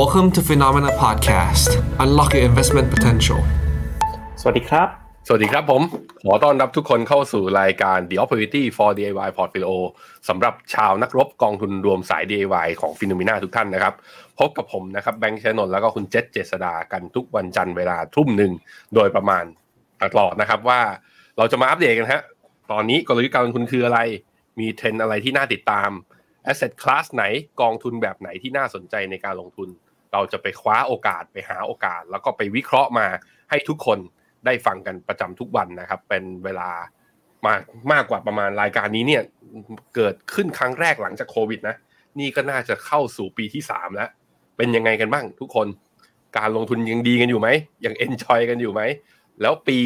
Welcome to Phenomena Podcast. Unlock your investment potential. สวัสดีครับ สวัสดีครับผม ขอต้อนรับทุกคนเข้าสู่รายการ The Opportunity for DIY Portfolio สำหรับชาวนักรบกองทุนรวมสาย DIY ของฟิโนมิน่าทุกท่านนะครับ พบกับผมนะครับแบงค์ชนนท์แล้วก็คุณเจษเจษดากันทุกวันจันทร์เวลาทุ่มหนึ่งโดยประมาณตลอดนะครับว่าเราจะมาอัปเดตกันฮะตอนนี้กลยุทธ์การลงทุนคืออะไร มีเทรนอะไรที่น่าติดตาม Asset Class ไหนกองทุนแบบไหนที่น่าสนใจในการลงทุน เราจะไปคว้าโอกาสไปหาโอกาส แล้วก็ไปวิเคราะห์มาให้ทุกคนได้ฟังกันประจำทุกวันนะครับ เป็นเวลามากมากกว่าประมาณรายการนี้เนี่ยเกิดขึ้นครั้งแรกหลังจากโควิดนะนี่ก็น่าจะเข้าสู่ปีที่สามแล้ว เป็นยังไงกันบ้างทุกคนการลงทุนยังดีกันอยู่ไหมยัง enjoy กันอยู่ไหมแล้วปี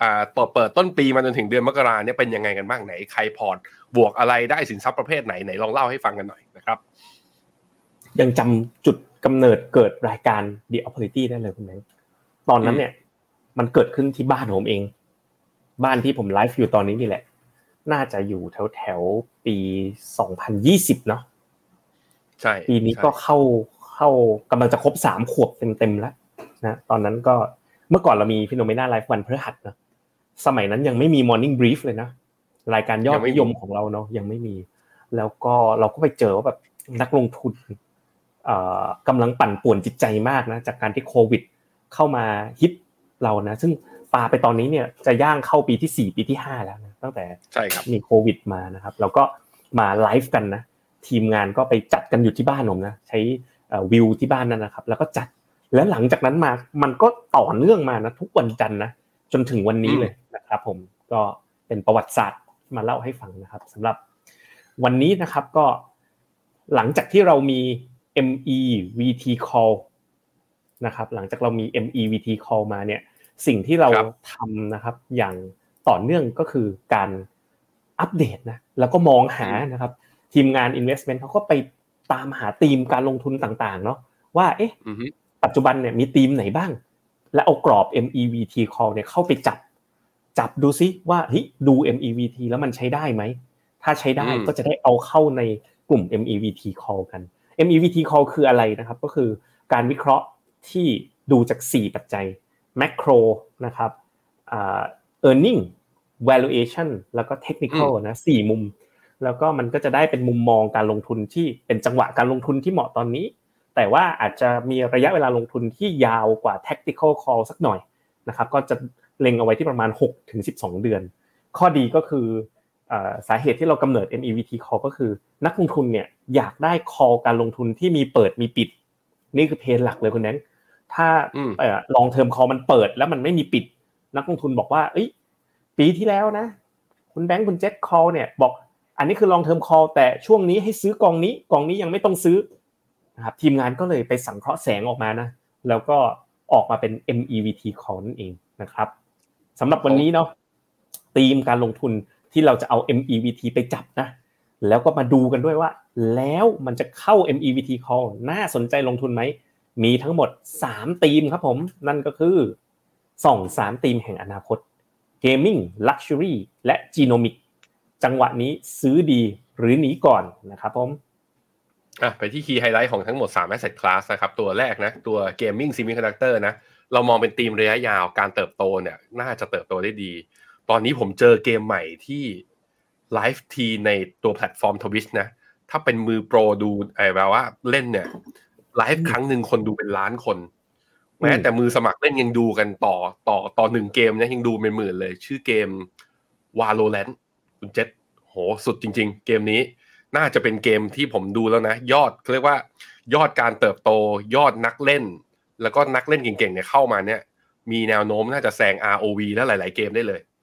อ่าเปิดเปิดต้นปีมาจนถึงเดือนมกราเนี่ยเป็นยังไงกันบ้างไหนใครพอร์ตบวกอะไรได้สินทรัพย์ประเภทไหนไหนลองเล่าให้ฟังกันหน่อยนะครับ ยังจำจุด กำเนิดเกิดรายการ The Opportunity ได้เลยคุณแบงค์ตอนนั้นเนี่ย มันเกิดขึ้นที่บ้านผมเอง บ้านที่ผมไลฟ์อยู่ตอนนี้นี่แหละ น่าจะอยู่แถวแถวปี2020เนาะใช่ปีนี้ก็เข้าเข้ากำลังจะครบสามขวบเต็มๆแล้วนะตอนนั้นก็เมื่อก่อนเรามี FINNOMENA Live วันพฤหัสนะสมัยนั้นยังไม่มี Morning Brief เลยนะรายการยอดนิยมของเราเนาะยังไม่มี แล้วก็เราก็ไปเจอว่าแบบนักลงทุน กำลังปั่นป่วนจิตใจมากนะจากการที่โควิด เข้ามาฮิตเรานะ ซึ่งปาไปตอนนี้เนี่ยจะย่างเข้าปีที่สี่ปีที่ห้าแล้วนะตั้งแต่ใช่ครับมีโควิดมานะครับเราก็มาไลฟ์กันนะทีมงานก็ไปจัดกันอยู่ที่บ้านผมนะใช้วิวที่บ้านนั่นนะครับ แล้วก็จัดแล้วหลังจากนั้นมามันก็ต่อเนื่องมานะทุกวันจันทร์นะจนถึงวันนี้เลยนะครับ ผมก็เป็นประวัติศาสตร์มาเล่าให้ฟังนะครับสำหรับวันนี้นะครับก็หลังจากที่เรามี MEVT call นะครับหลังจากเรามี MEVT call มาเนี่ยสิ่งที่เราทำนะครับอย่างต่อเนื่องก็คือการอัปเดตนะแล้วก็มองหานะครับทีมงาน investment เขาก็ไปตามหาธีมการลงทุนต่างๆเนาะว่าเอ๊ะปัจจุบันเนี่ยมีธีมไหนบ้าง และเอากรอบ MEVT call เนี่ยเข้าไปจับ จับดูซิว่าเฮ้ยดู MEVT แล้วมันใช้ได้ไหมถ้าใช้ได้ก็จะได้เอาเข้าในกลุ่ม MEVT call กัน MEVT call คืออะไรนะครับ ก็คือการวิเคราะห์ที่ดูจาก 4 ปัจจัย macro นะครับ earning valuation แล้วก็ technical นะสี่มุม แล้วก็มันก็จะได้เป็นมุมมองการลงทุนที่เป็นจังหวะการลงทุนที่เหมาะตอนนี้ แต่ว่าอาจจะมีระยะเวลาลงทุนที่ยาวกว่า tactical call สักหน่อยนะครับ ก็จะเล็งเอาไว้ที่ประมาณ6ถึง12 เดือน ข้อดีก็คือ สาเหตุที่เรากำเนิด MEVT call ก็คือ นักลงทุนเนี่ยอยากได้ call การลงทุนที่มีเปิดมีปิด นี่คือเพนหลักเลยคุณแนนถ้าลองเทอม call มันเปิดแล้วมันไม่มีปิด นักลงทุนบอกว่าเอ้ยปีที่แล้วนะ คุณแบงค์คุณเจ็ต call เนี่ยบอก อันนี้คือลองเทอม call แต่ช่วงนี้ให้ซื้อกองนี้กองนี้ยังไม่ต้องซื้อนะครับทีมงานก็เลยไปสังเคราะห์แสงออกมานะ แล้วก็ออกมาเป็น MEVT call นั่นเองนะครับสำหรับวันนี้เนาะธีมการลงทุน ที่เราจะเอา MEVT ไปจับนะแล้วก็มาดูกันด้วยว่า แล้วมันจะเข้า MEVT call น่าสนใจลงทุนไหม มีทั้งหมด 3 ธีมครับผม นั่นก็คือส่อง3ธีมแห่งอนาคต Gaming Luxury และ Genomic จังหวะนี้ซื้อดีหรือหนีก่อนนะครับผมอะไปที่ key highlight ของทั้งหมด 3 asset class นะครับ ตัวแรกนะ ตัว Gaming Semiconductor นะ เรามองเป็นธีมระยะยาวการเติบโตเนี่ย น่าจะเติบโตได้ดี ตอนนี้ผมเจอเกมใหม่ที่ไลฟ์ทีในตัวแพลตฟอร์ม Twitch นะ ถ้าเป็นมือโปรดูไอ้แบบว่าเล่นเนี่ยไลฟ์ครั้งหนึ่งคนดูเป็นล้านคน แม้แต่มือสมัครเล่นยังดูกันต่อต่อต่อหนึ่งเกมนะยังดูเป็นหมื่นเลย ชื่อเกม Valorant คุณเจษโหสุดจริง ๆ เกมนี้น่าจะเป็นเกมที่ผมดูแล้วนะ ยอดเขาเรียกว่า ยอดการเติบโต ยอดนักเล่น แล้วก็นักเล่นเก่งๆเนี่ยเข้ามาเนี่ย มีแนวโน้มน่าจะแซง ROV และหลาย ๆ เกมได้เลยนะ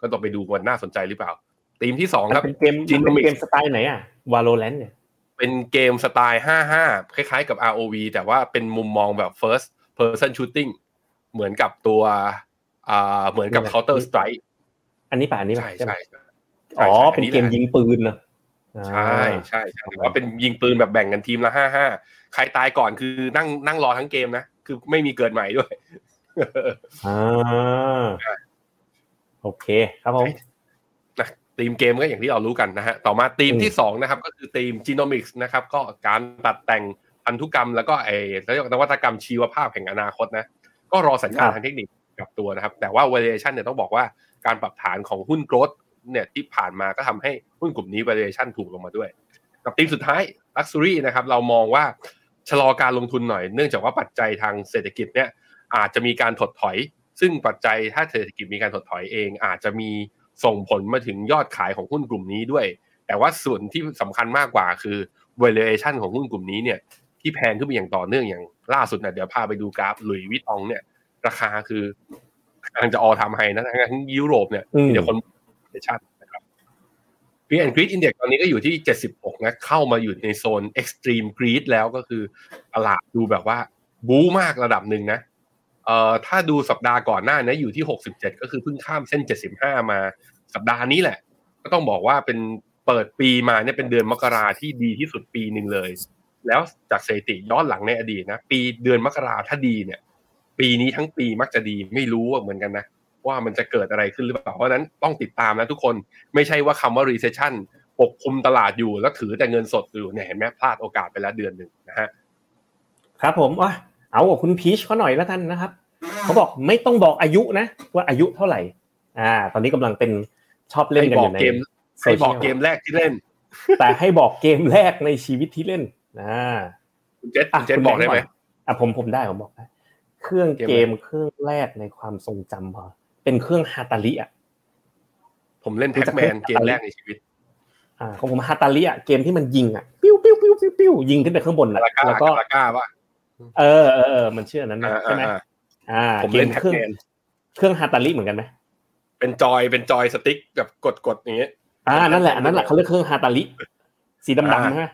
ก็ต้องไปดูกันน่าสนใจหรือเปล่าทีมที่สองครับเป็นเกมเป็นเกมสไตล์ไหนอะ Valorant เนี่ยเป็นเกมสไตล์ห้าห้าคล้ายๆกับ ROV แต่ว่าเป็นมุมมองแบบ first person shooting เหมือนกับตัวอ่าเหมือนกับ Counter Strike อันนี้ป่ะอันนี้ใช่ใช่อ๋อเป็นเกมยิงปืนนะใช่ใช่แต่ว่าเป็นยิงปืนแบบแบ่งกันทีมละห้าห้าใครตายก่อนคือนั่งนั่งรอทั้งเกมนะ คือไม่มีเกิดใหม่ด้วยอ่า โอเคครับผมนะทีมเกมก็อย่างที่เรารู้กันนะฮะต่อมาทีมที่สองนะครับก็คือทีม Genomics นะครับก็การตัดแต่งพัพันธุกรรม แล้วก็ไอ้เรียกนวัตกรรมชีวภาพแห่งอนาคตนะก็รอสัญญาณทางเทคนิคกับตัวนะครับ แต่ว่า valuation เนี่ยต้องบอกว่าการปรับฐานของหุ้นโกรดเนี่ยที่ผ่านมาก็ทำให้หุ้นกลุ่มนี้ valuation ถูกลงมาด้วย กับทีมสุดท้าย luxury นะครับเรามองว่าชะลอการลงทุนหน่อย เนื่องจากว่าปัจจัยทางเศรษฐกิจเนี่ยอาจจะมีการถดถอย ซึ่งปัจจัยถ้าเศรษฐกิจมีการถดถอยเอง อาจจะมีส่งผลมาถึงยอดขายของหุ้นกลุ่มนี้ด้วย แต่ว่าส่วนที่สำคัญมากกว่าคือ valuation ของหุ้นกลุ่มนี้เนี่ยที่แพงขึ้นไปอย่างต่อเนื่องอย่างล่าสุดนะเดี๋ยวพาไปดูกราฟหลุยส์วิตตองเนี่ย ราคาคือกำลังจะออทำไฮนะทั้งยุโรปเนี่ยอืมเดี๋ยวคน valuation นะครับ p and Greed Index ตอนนี้ก็อยู่ที่ 76 นะ เข้ามาอยู่ในโซน Extreme Greed แล้วก็คือตลาดดูแบบว่าบู๊มากระดับหนึ่งนะ เอ่อถ้าดูสัปดาห์ก่อนหน้านี้อยู่ที่ 67 ก็คือเพิ่งข้ามเส้น 75 มาสัปดาห์นี้แหละ ก็ต้องบอกว่าเป็นเปิดปีมาเนี่ยเป็นเดือนมกราที่ดีที่สุดปีหนึ่งเลย แล้วจากสถิติย้อนหลังในอดีตนะปีเดือนมกราถ้าดีเนี่ย ปีนี้ทั้งปีมักจะดีไม่รู้เหมือนกันนะว่ามันจะเกิดอะไรขึ้นหรือเปล่า เพราะนั้นต้องติดตามนะทุกคนไม่ใช่ว่าคำว่า recession ปกคลุมตลาดอยู่แล้วถือแต่เงินสดอยู่เนี่ยเห็นไหมพลาดโอกาสไปแล้วเดือนหนึ่งนะฮะครับผมอะเอากับคุณพีชเขาหน่อยแล้วกันนะครับ เขาบอกไม่ต้องบอกอายุนะ ว่าอายุเท่าไหร่ อ่า ตอนนี้กำลังเป็นชอบเล่นให้กันบออกยู่ในเกมโซให้เชีบอกยลเกมแรกที่เล่น แต่ให้บอกเกมแรกในชีวิตที่เล่นอ่าคุณเจษคุณเจษบอกได้ไหมอะผมผมได้ผมบอกได้เครื่องเกมเกอะไรมเครื่องแรกในความทรงจำพอเป็นเครื่องฮาตาลิอะผมเล่นแพ็กแมนเกมแรกในชีวิต อ่าของผมฮาตาลิอะเกมที่มันยิงอะปิ้วปิ้วปิ้วปิ้วปิ้วยิงขึ้นไปข้างบนกาอะลาก้าแล้วก็กาลาก้าป่ะเออเออเออมันชื่ออันนั้นนะอ่าใช่ไหม อ่าอ่าผมเกเล่มนแพ็กเครื่องแมนเครื่องฮาตาลิเหมือนกันไหมเป็นจอยเป็นจอยสติ๊กแบบกดกดอย่างเงี้ยอ่านั่นแหละอันนั้นแหละเขาเรียกเครื่องฮาตาลิสีดำอ่าๆใช่ไหม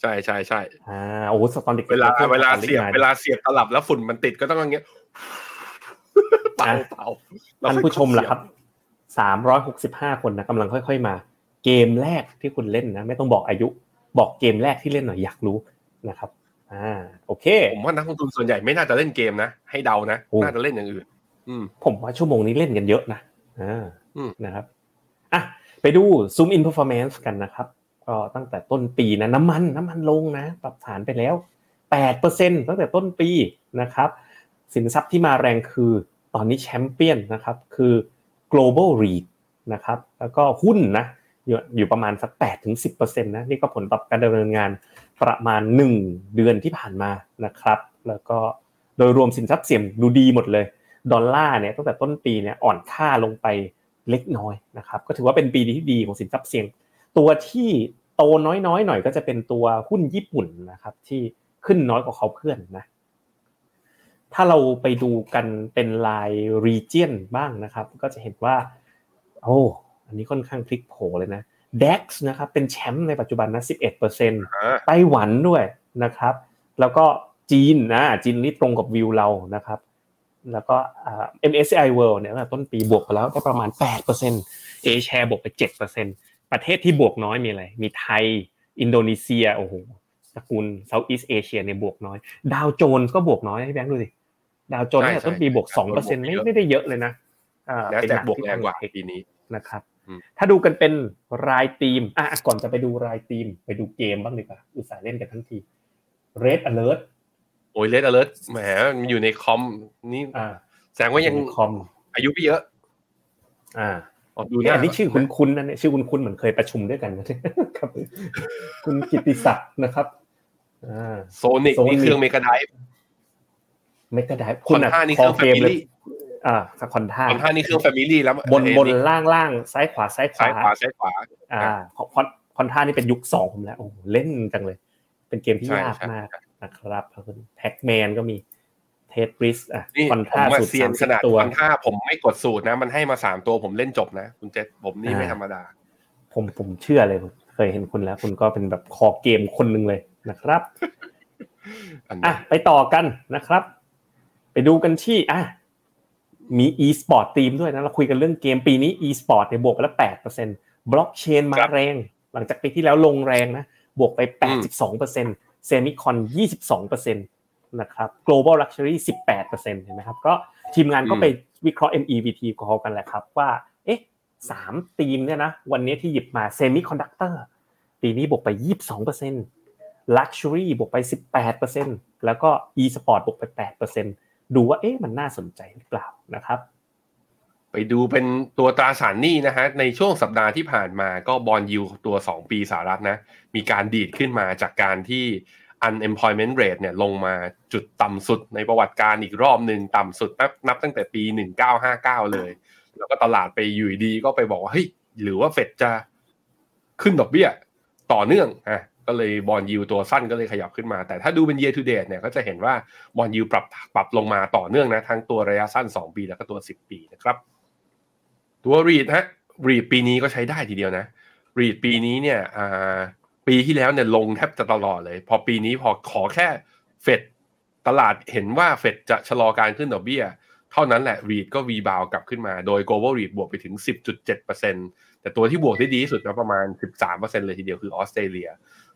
ใช่ใช่ใช่อ่าโอ้โหตอนเด็กๆเวลาครื่องเวลาฮตเสียบมเวลาเสียบตลับแล้วฝุ่นมันติดก็ต้องอย่างเงี้ยเป่าเป่าแล้วท่านค่อยผู้ชมเสียบล่ะครับสามร้อยหกสิบห้าคนนะกำลังค่อย ๆ มา เกมแรกที่คุณเล่นนะ ไม่ต้องบอกอายุ บอกเกมแรกที่เล่นหน่อยอยากรู้นะครับ อ่าโอเค ผมว่านักลงทุนส่วนใหญ่ไม่น่าจะเล่นเกมนะให้เดานะโอ้น่าจะเล่นอย่างอื่น อืมผมว่าชั่วโมงนี้เล่นกันเยอะนะอ่าอืมนะครับอะไปดู Zoom in performance กันนะครับ ก็ตั้งแต่ต้นปีนะน้ำมันน้ำมันลงนะ ปรับฐานไปแล้ว8%ตั้งแต่ต้นปีนะครับสินทรัพย์ที่มาแรงคือตอนนี้แชมเปี้ยนนะครับคือ global REIT นะครับแล้วก็หุ้นนะอยู่อยู่ประมาณสัก8ถึง10%นะนี่ก็ผลตอบการดำเนินงาน ประมาณ 1 เดือนที่ผ่านมานะครับ แล้วก็โดยรวมสินทรัพย์เสี่ยงดูดีหมดเลย ดอลลาร์เนี่ยตั้งแต่ต้นปีเนี่ยอ่อนค่าลงไปเล็กน้อยนะครับก็ถือว่าเป็นปีที่ดีของสินทรัพย์เสี่ยง ตัวที่โตน้อยๆหน่อยก็จะเป็นตัวหุ้นญี่ปุ่นนะครับ ที่ขึ้นน้อยกว่าเขาเพื่อนนะถ้าเราไปดูกันเป็นลาย region บ้างนะครับ ก็จะเห็นว่า โอ้อันนี้ค่อนข้างพลิกโผเลยนะ DAX นะครับเป็นแชมป์ในปัจจุบันนะ11%อ่าไต้หวันด้วยนะครับ แล้วก็จีนนะจีนนี่ตรงกับวิวเรานะครับ แล้วก็อ่า MSCI World เนี่ยตั้งแต่ต้นปีบวกไปแล้วก็ประมาณ 8% A share บวกไป 7%ประเทศที่บวกน้อยมีอะไร มีไทย อินโดนีเซียโอ้โหตระกูล Southeast Asia เนี่ยบวกน้อย ดาวโจนส์ก็บวกน้อยให้แบงค์ดูสิดาวโจนส์ใช่เนี่ยต้นปีใช่บวกใช่2%ไม่บวกเยอะไม่ได้เยอะเลยนะอ่าแล้วเป็นแต่หนับวกแรงกว่าที่ปีนี้นะครับอืม ถ้าดูกันเป็นรายทีมอะก่อนจะไปดูรายทีม ไปดูเกมบ้างดีกว่าอุตส่าห์เล่นกันทั้งที Red Alert โอ้ยเลดอเลิร์แหมมันอยู่ในคอมนี่อ่าแสดงว่ายังคอมอายุไม่เยอะ อ่าอ๋อดูหเนี่ยน้าอันนี้ชื่อคุ้นๆนะเนี่ยชื่อคุ้นๆเหมือนเคยประชุมด้วยกันครับ คุณกิติศักดิ์นะครับอ่าโซนิก Sonic นี่เครื่องเมกาไดฟ์เมกะไดคอนท่านี่เครื่องเกมเลย Family อ่าคอนท่าคอนท่านี่เครื่องแฟมิลี่แล้วบนไอ้บนล่างล่างซ้ายขวาซ้ายขซ้ายวาขวาซ้ายขวาอ่าคอนคอนท่านี่เป็นยุคสองผมแล้วโอ้โหเล่นจังเลย เป็นเกมที่ใช่ยากใช่มากนะครับแท็กแมนก็มีเทสบริสอะนี่คอนผมท่ามาสูตรเซียสานมขสิบนาดตัวคอนท่าผมไม่กดสูตรนะ มันให้มาสามตัวผมเล่นจบนะ คุณเจษผมนี่ไม่ธรรมดา ผมผมเชื่อเลยผมเคยเห็นคุณแล้ว คุณก็เป็นแบบคอเกมคนหนึ่งเลยนะครับอันนี้อะไปต่อกันนะครับ ไปดูกันที่อะ มี e-sport ทีมด้วยนะเราคุยกันเรื่องเกมปีนี้ e-sport เนี่ยบวกไปแล้ว8%บล็อกเชนมาแรง หลังจากปีที่แล้วลงแรงนะบวกไป82% semicon 22%นะครับ global luxury 18%เห็นไหมครับก็ทีมงานก็ไปวิเคราะห์ MEVT ของเขากันแหละครับว่าเอ๊ะสามธีมเนี่ยนะวันนี้ที่หยิบมา semiconductorปีนี้บวกไป22% Luxury บวกไป18%แล้วก็ e-sport บวกไป8%ดู ดูว่าเอ๊ะมันน่าสนใจหรือเปล่านะครับ ไปดูเป็นตัวตราสารหนี้นะฮะในช่วงสัปดาห์ที่ผ่านมาก็บอลยูตัว 2 ปีสหรัฐนะ มีการดีดขึ้นมาจากการที่ unemployment rate เนี่ยลงมาจุดต่ำสุดในประวัติการอีกรอบหนึ่งต่ำสุดนับนับตั้งแต่ปี 1959 เลย แล้วก็ตลาดไปอยู่ดีก็ไปบอกว่าเฮ้ยหรือว่าเฟดจะขึ้นดอกเบี้ยต่อเนื่องอะ ก็เลยบอลยูตัวสั้นก็เลยขยับขึ้นมา แต่ถ้าดูเป็น year to date เนี่ยก็จะเห็นว่าบอลยูปรับปรับลงมาต่อเนื่องนะทั้งตัวระยะสั้น 2 ปีแล้วก็ตัว 10 ปีนะครับ ตัวรีดฮะรีดปีนี้ก็ใช้ได้ทีเดียวนะรีดปีนี้เนี่ยปีที่แล้วเนี่ยลงแทบจะตลอดเลย พอปีนี้พอขอแค่เฟดตลาดเห็นว่าเฟดจะชะลอการขึ้นดอกเบี้ย เท่านั้นแหละ REIT ก็ rebound กลับขึ้นมา โดย global REIT บวกไปถึง 10.7%แต่ตัวที่บวกได้ดีที่สุดก็ประมาณ 13%เลยทีเดียวคือออสเตรเลีย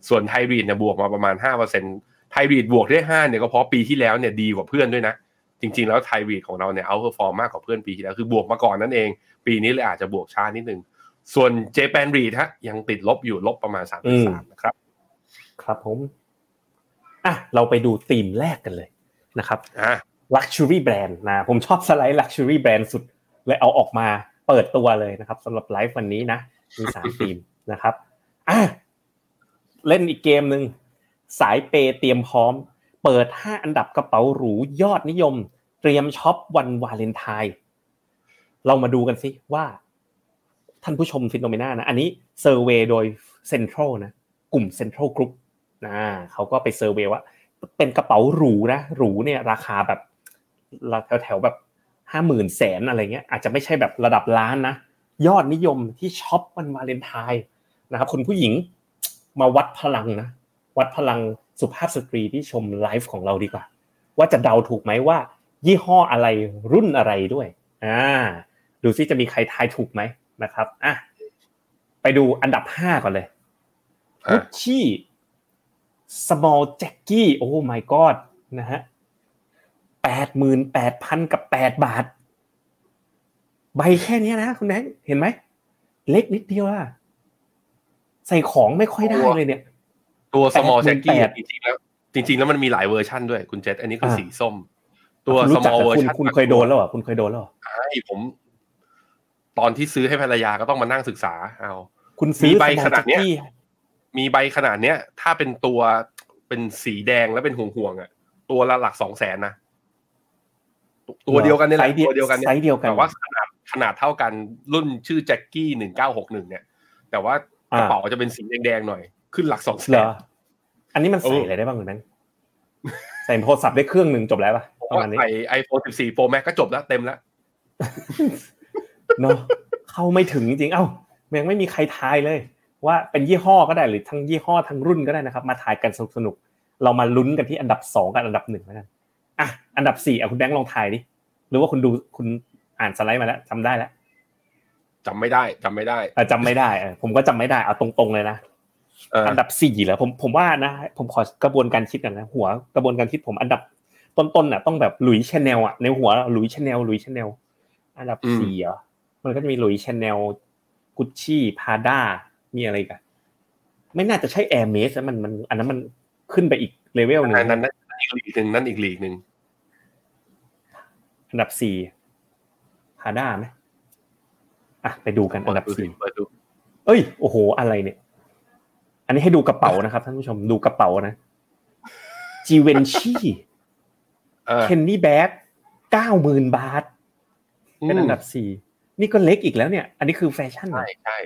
ส่วนไทย REIT เนี่ยบวกมาประมาณ5%ไทย REIT บวกได้5เนี่ยก็เพราะปีที่แล้วเนี่ยดีกว่าเพื่อนด้วยนะ จริง ๆ แล้วไทยรีดของเราเนี่ยเอาเ r อร์ฟอร์มมากกว่าเพื่อนปีที่แล้วคือบวกมาก่อนนั่นเอง ปีนี้เลยอาจจะบวกช้านิดนึงส่วน Japan REIT ฮะยังติดลบอยู่ลบประมาณอืม3.3นะครับ ครับผมอะเราไปดูธีมแรกกันเลยนะครับอะ Luxury Brand นะผมชอบสไลด์ Luxury Brand สุดเลยเอาออกมาเปิดตัวเลยนะครับสำหรับไลฟ์วันนี้นะมีสามธีมนะครับอะ เล่นอีกเกมหนึ่งสายเปย์เตรียมพร้อม เปิด 5 อันดับกระเป๋าหรูยอดนิยม เตรียมช็อปวันวาเลนไทน์เรามาดูกันสิว่าท่านผู้ชม FINNOMENA นะ อันนี้survey โดยเซ็นทรัลนะกลุ่มเซ็นทรัลกรุ๊ปนะเขาก็ไป survey ว่า เป็นกระเป๋าหรูนะหรูเนี่ยราคาแบบแถวแถวแบบห้าหมื่นแสนอะไรเงี้ยอาจจะไม่ใช่แบบระดับล้านนะยอดนิยมที่ช็อปวันวาเลนไทน์นะครับคุณผู้หญิง มาวัดพลังนะวัดพลังสุภาพสตรีที่ชมไลฟ์ของเราดีกว่า ว่าจะเดาถูกไหมว่า ยี่ห้ออะไรรุ่นอะไรด้วยอ่าดูซิจะมีใครทายถูกไหมนะครับอะไปดูอันดับห้าก่อนเลยอะกุชชี่ small jacky โอ้ my god นะฮะแปดหมื่นแปดพันกับแปดบาท ใบแค่เนี้ยนะคุณแบงค์เห็นไหม เล็กนิดเดียวอะ ใส่ของไม่ค่อยได้เลยเนี่ย ตัว small 88,000 jacky จริงๆแล้ว จริง ๆ แล้วมันมีหลายเวอร์ชันด้วยคุณเจษอันนี้คืออ่าสีส้ม ตัวคุณรู้จัก small แต่เวอร์คุณชันคุณเคยโดนแล้วเหรอคุณเคยโดนแล้วเหรอใช่ผม ตอนที่ซื้อให้ภรรยาก็ต้องมานั่งศึกษา เอาคุณซื้อมีใบ small ขนาดเนี้ย jacky มีใบขนาดเนี้ย ถ้าเป็นตัวเป็นสีแดงแล้วเป็นห่วงๆอะ ตัวละหลักสองแสนนะตัวเดียวกันนี่แหละไซส์เดียวตัวเดียวกันเนี่ยไซส์เดียวกันแต่ว่าขนาดขนาดเท่ากันรุ่นชื่อแจ็คกี้หนึ่งเก้าหกหนึ่งเนี่ย แต่ว่า กระเป๋าจะเป็นสีแดงๆหน่อย ขึ้นหลักสองแสเหรนออันนี้มันใส่เออออะไรได้บ้างคุณแบงค์ใส่โทรศัพท์ได้เครื่องหนึ่งจบแล้วป่ะผมประว่ามาณนี้ใส่ไอโฟนสิบสี่โปรแม็กก็จบแล้วเต็มแล้วเนาะเข้าไม่ถึงจริงๆเอ้ายังไม่มีใครทายเลย ว่าเป็นยี่ห้อก็ได้หรือทั้งยี่ห้อทั้งรุ่นก็ได้นะครับ มาทายกันสนุกๆเรามาลุ้นกันที่อันดับสองกับอันดับหนึ่งแล้วกันอะอันดับสี่อะคุณแบงค์ลองทายดิหรือว่าคุณดูคุณอ่านสไลด์มาแล้วจำได้แล้ว จำไม่ได้จำไม่ได้อะจำไม่ได้อะผมก็จำไม่ได้เอาตรงๆเลยนะเอออันดับสี่เหรอผมผมว่านะ ผมขอกระบวนการคิดกันนะ หัวกระบวนการคิดผมอันดับต้นๆน่ะ ต้องแบบ Louis Chanel อะในหัว Louis Chanel Louis Chanel อันดับสี่เหรอมันก็จะมี Louis Chanel Gucci Prada มีอะไรกันไม่น่าจะใช่ Hermès มันมัน อันนั้นมันขึ้นไปอีกเลเวลหนึ่งอันนั้นนั่นอีกลีกหนึ่งนั่นอีกลีกหนึ่งอันดับสี่Prada ไหม อะไปดูกันอันดับสี่เปิดดูเอ้ยโอ้โห อะไรเนี่ย อันนี้ให้ดูกระเป๋านะครับท่านผู้ชมดูกระเป๋านะ Givenchy เออ Kenny bag เก้าหมื่นบาท เป็นอันดับสี่นี่ก็เล็กอีกแล้วเนี่ย อันนี้คือแฟชั่นเหรอใช่ใช่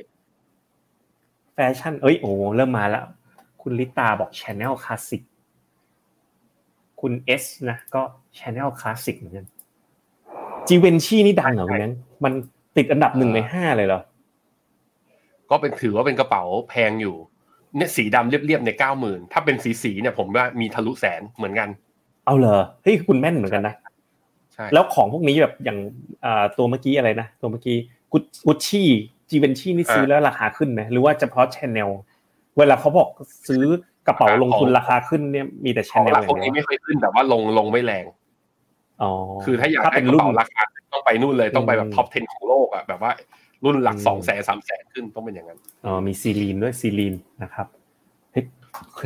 แฟชั่น เอ้ยโอ้โหเริ่มมาแล้ว คุณลิตาบอก Chanel Classicคุณเอสนะ ก็ Chanel Classic เหมือนกัน Givenchy นี่ดังเหรอคุณนั้นมัน ติดอันดับหนึ่งในห้าเลยเหรอ ก็เป็นถือว่าเป็นกระเป๋าแพงอยู่ เนี่ยสีดำเรียบๆในเก้าหมื่นถ้าเป็นสีสีๆเนี่ยผมว่ามีทะลุแสนเหมือนกัน เอาเหรอเฮ้ยคุณแม่นเหมือนกันนะใช่แล้วของพวกนี้แบบอย่างอ่าตัวเมื่อกี้อะไรนะตัวเมื่อกี้กุ Gucci Givenchy นี่ซื้อแล้วราคาขึ้นไหมหรือว่าเฉพาะชแนลเวลาเขาบอกซื้อกระเป๋าลงทุนราคาขึ้นเนี่ยมีแต่ชของแนลราอพวกย่างนี้เดียวไม่ค่อยขึ้นแต่ว่าลงลงไม่แรงอ๋อ คือถ้าอยากถ้าได้เป็นกระรุ่นเป๋าราคาต้องไปนู่นเลยต้องไปแบบท็อป 10 ของโลกอะแบบว่ารุ่นหลักอืมสองแสนสามแสนขึ้นต้องเป็นอย่างนั้นอ๋อมีซีลีนด้วยซีลีนนะครับเฮ้ย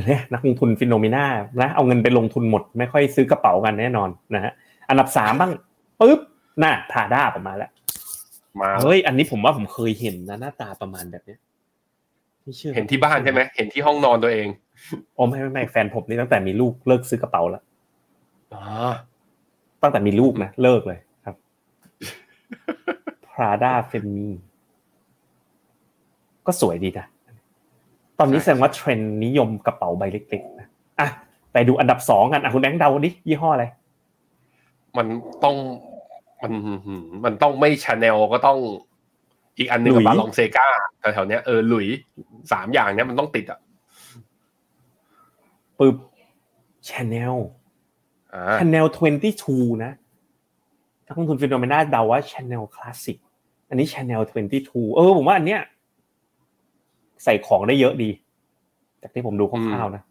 เนี่ยนักลงทุนฟิโนเมนานะเอาเงินไปลงทุนหมด ไม่ค่อยซื้อกระเป๋ากันแน่นอนนะฮะอันดับสามบ้างปุ๊บน่ะพาด้าประมาณแล้วมาเฮ้ยอันนี้ผมว่าผมเคยเห็นนะหน้าตาประมาณแบบเนี้ยไม่เชื่อเห็นที่บ้านใช่ไหมเห็นที่ห้องนอนตัวเองโอ้ไม่ไม่ไม่แฟนผมนี่ตั้งแต่มีลูกเลิกซื้อกระเป๋าแล้วอ๋อ ตั้งแต่มีลูกนะเลิกเลยครับ Prada f e m i ก็สวยดีนะตอนนี้แสดงว่าเทรนด์นิยมกระเป๋าใบเล็กๆนะอะไปดูอันดับสองกันอะคุณแบงค์เดาดิยี่ห้ออะไรมันต้องมันมันต้องไม่ชาแนลก็ต้องอีกอันหนึ่งหลุกับ Balenciaga แถวๆเนี้ยเออหลุยสามอย่างเนี้ยมันต้องติดอะปึ๊บ Chanel อ่า Chanel 22 นะนักลงทุน Finnomena เดาว่า Chanel Classic อันนี้ Chanel 22 เออผมว่าอันเนี้ยใส่ของได้เยอะดี จากที่ผมดูคร่าวๆนะ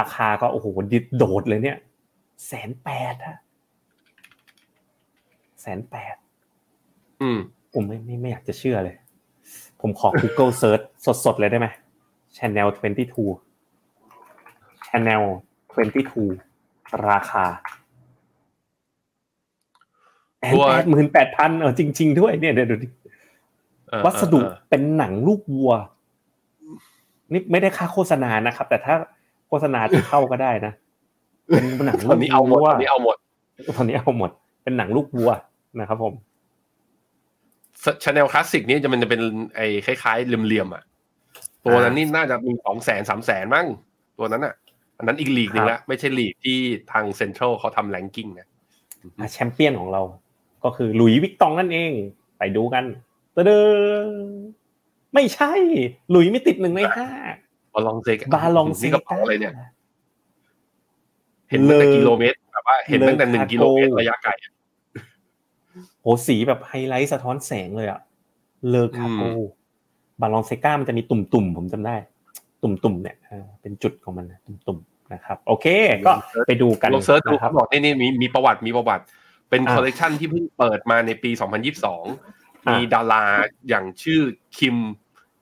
ราคาก็โอ้โหดิดโดดเลยเนี่ยแสนแปดอะแสนแปดอืมผมไม่ไม่ไม่อยากจะเชื่อเลย ผมขอ Google Search สดๆเลยได้ไหม Channel 22 Channel 22 ราคาแตัวปดหมื่นแปดพันเออจริง ๆ ด้วยเนี่ยเดี๋ยวดูดิเออวัสดุเออเป็นหนังลูกวัว นี่ไม่ได้ค่าโฆษณานะครับ แต่ถ้าโฆษณาจะเข้าก็ได้นะเป็นหนังลูกวัวตอนนี้เอาหมดตอนนี้เอาหมดตอนนี้เอาหมด เป็นหนังลูกวัวนะครับ ผม Chanel Classic นี้จะมันจะเป็นไอ้คล้ายๆเหลี่ยมๆอะตัวนั้นนี่น่าจะมีสองแสนสามแสนมั้งตัวนั้นอะ อันนั้นอีกลีกหนึ่งละไม่ใช่ลีกที่ทางเซ็นทรัลเขาทำ ranking นะอะแชมเปี้ยนของเรา ก็คือ Louis Vuitton นั่นเอง ไปดูกันตะเดอไม่ใช่ หลุยส์ไม่ติดหนึ่งในห้าบาลองเซกบาลองเซนี่กระเป๋าก้าอะไรเนี่ย เห็นตั้งแต่เลอกิโลเมตรแบบว่า เห็นตั้งแต่หนึ่งเลอกิโลเมตรคาโกระยะไกลอะโหสีแบบไฮไลท์สะท้อนแสงเลยอะเลอคาโกอืมบาลองเซก้ามันจะมีตุ่มๆผมจำได้ ตุ่มๆเนี่ยเออเป็นจุดของมันนะตุ่มๆ นะครับ โอเค ก็ไปดูกันลองเซิร์ชดูนะคเขารับบอกนี่นี่มีมีประวัติมีประวัติ เป็นอ่าคอลเลกชันที่เพิ่งเปิดมาในปี 2022อ่ามีมีดาราอย่างชื่อ Kim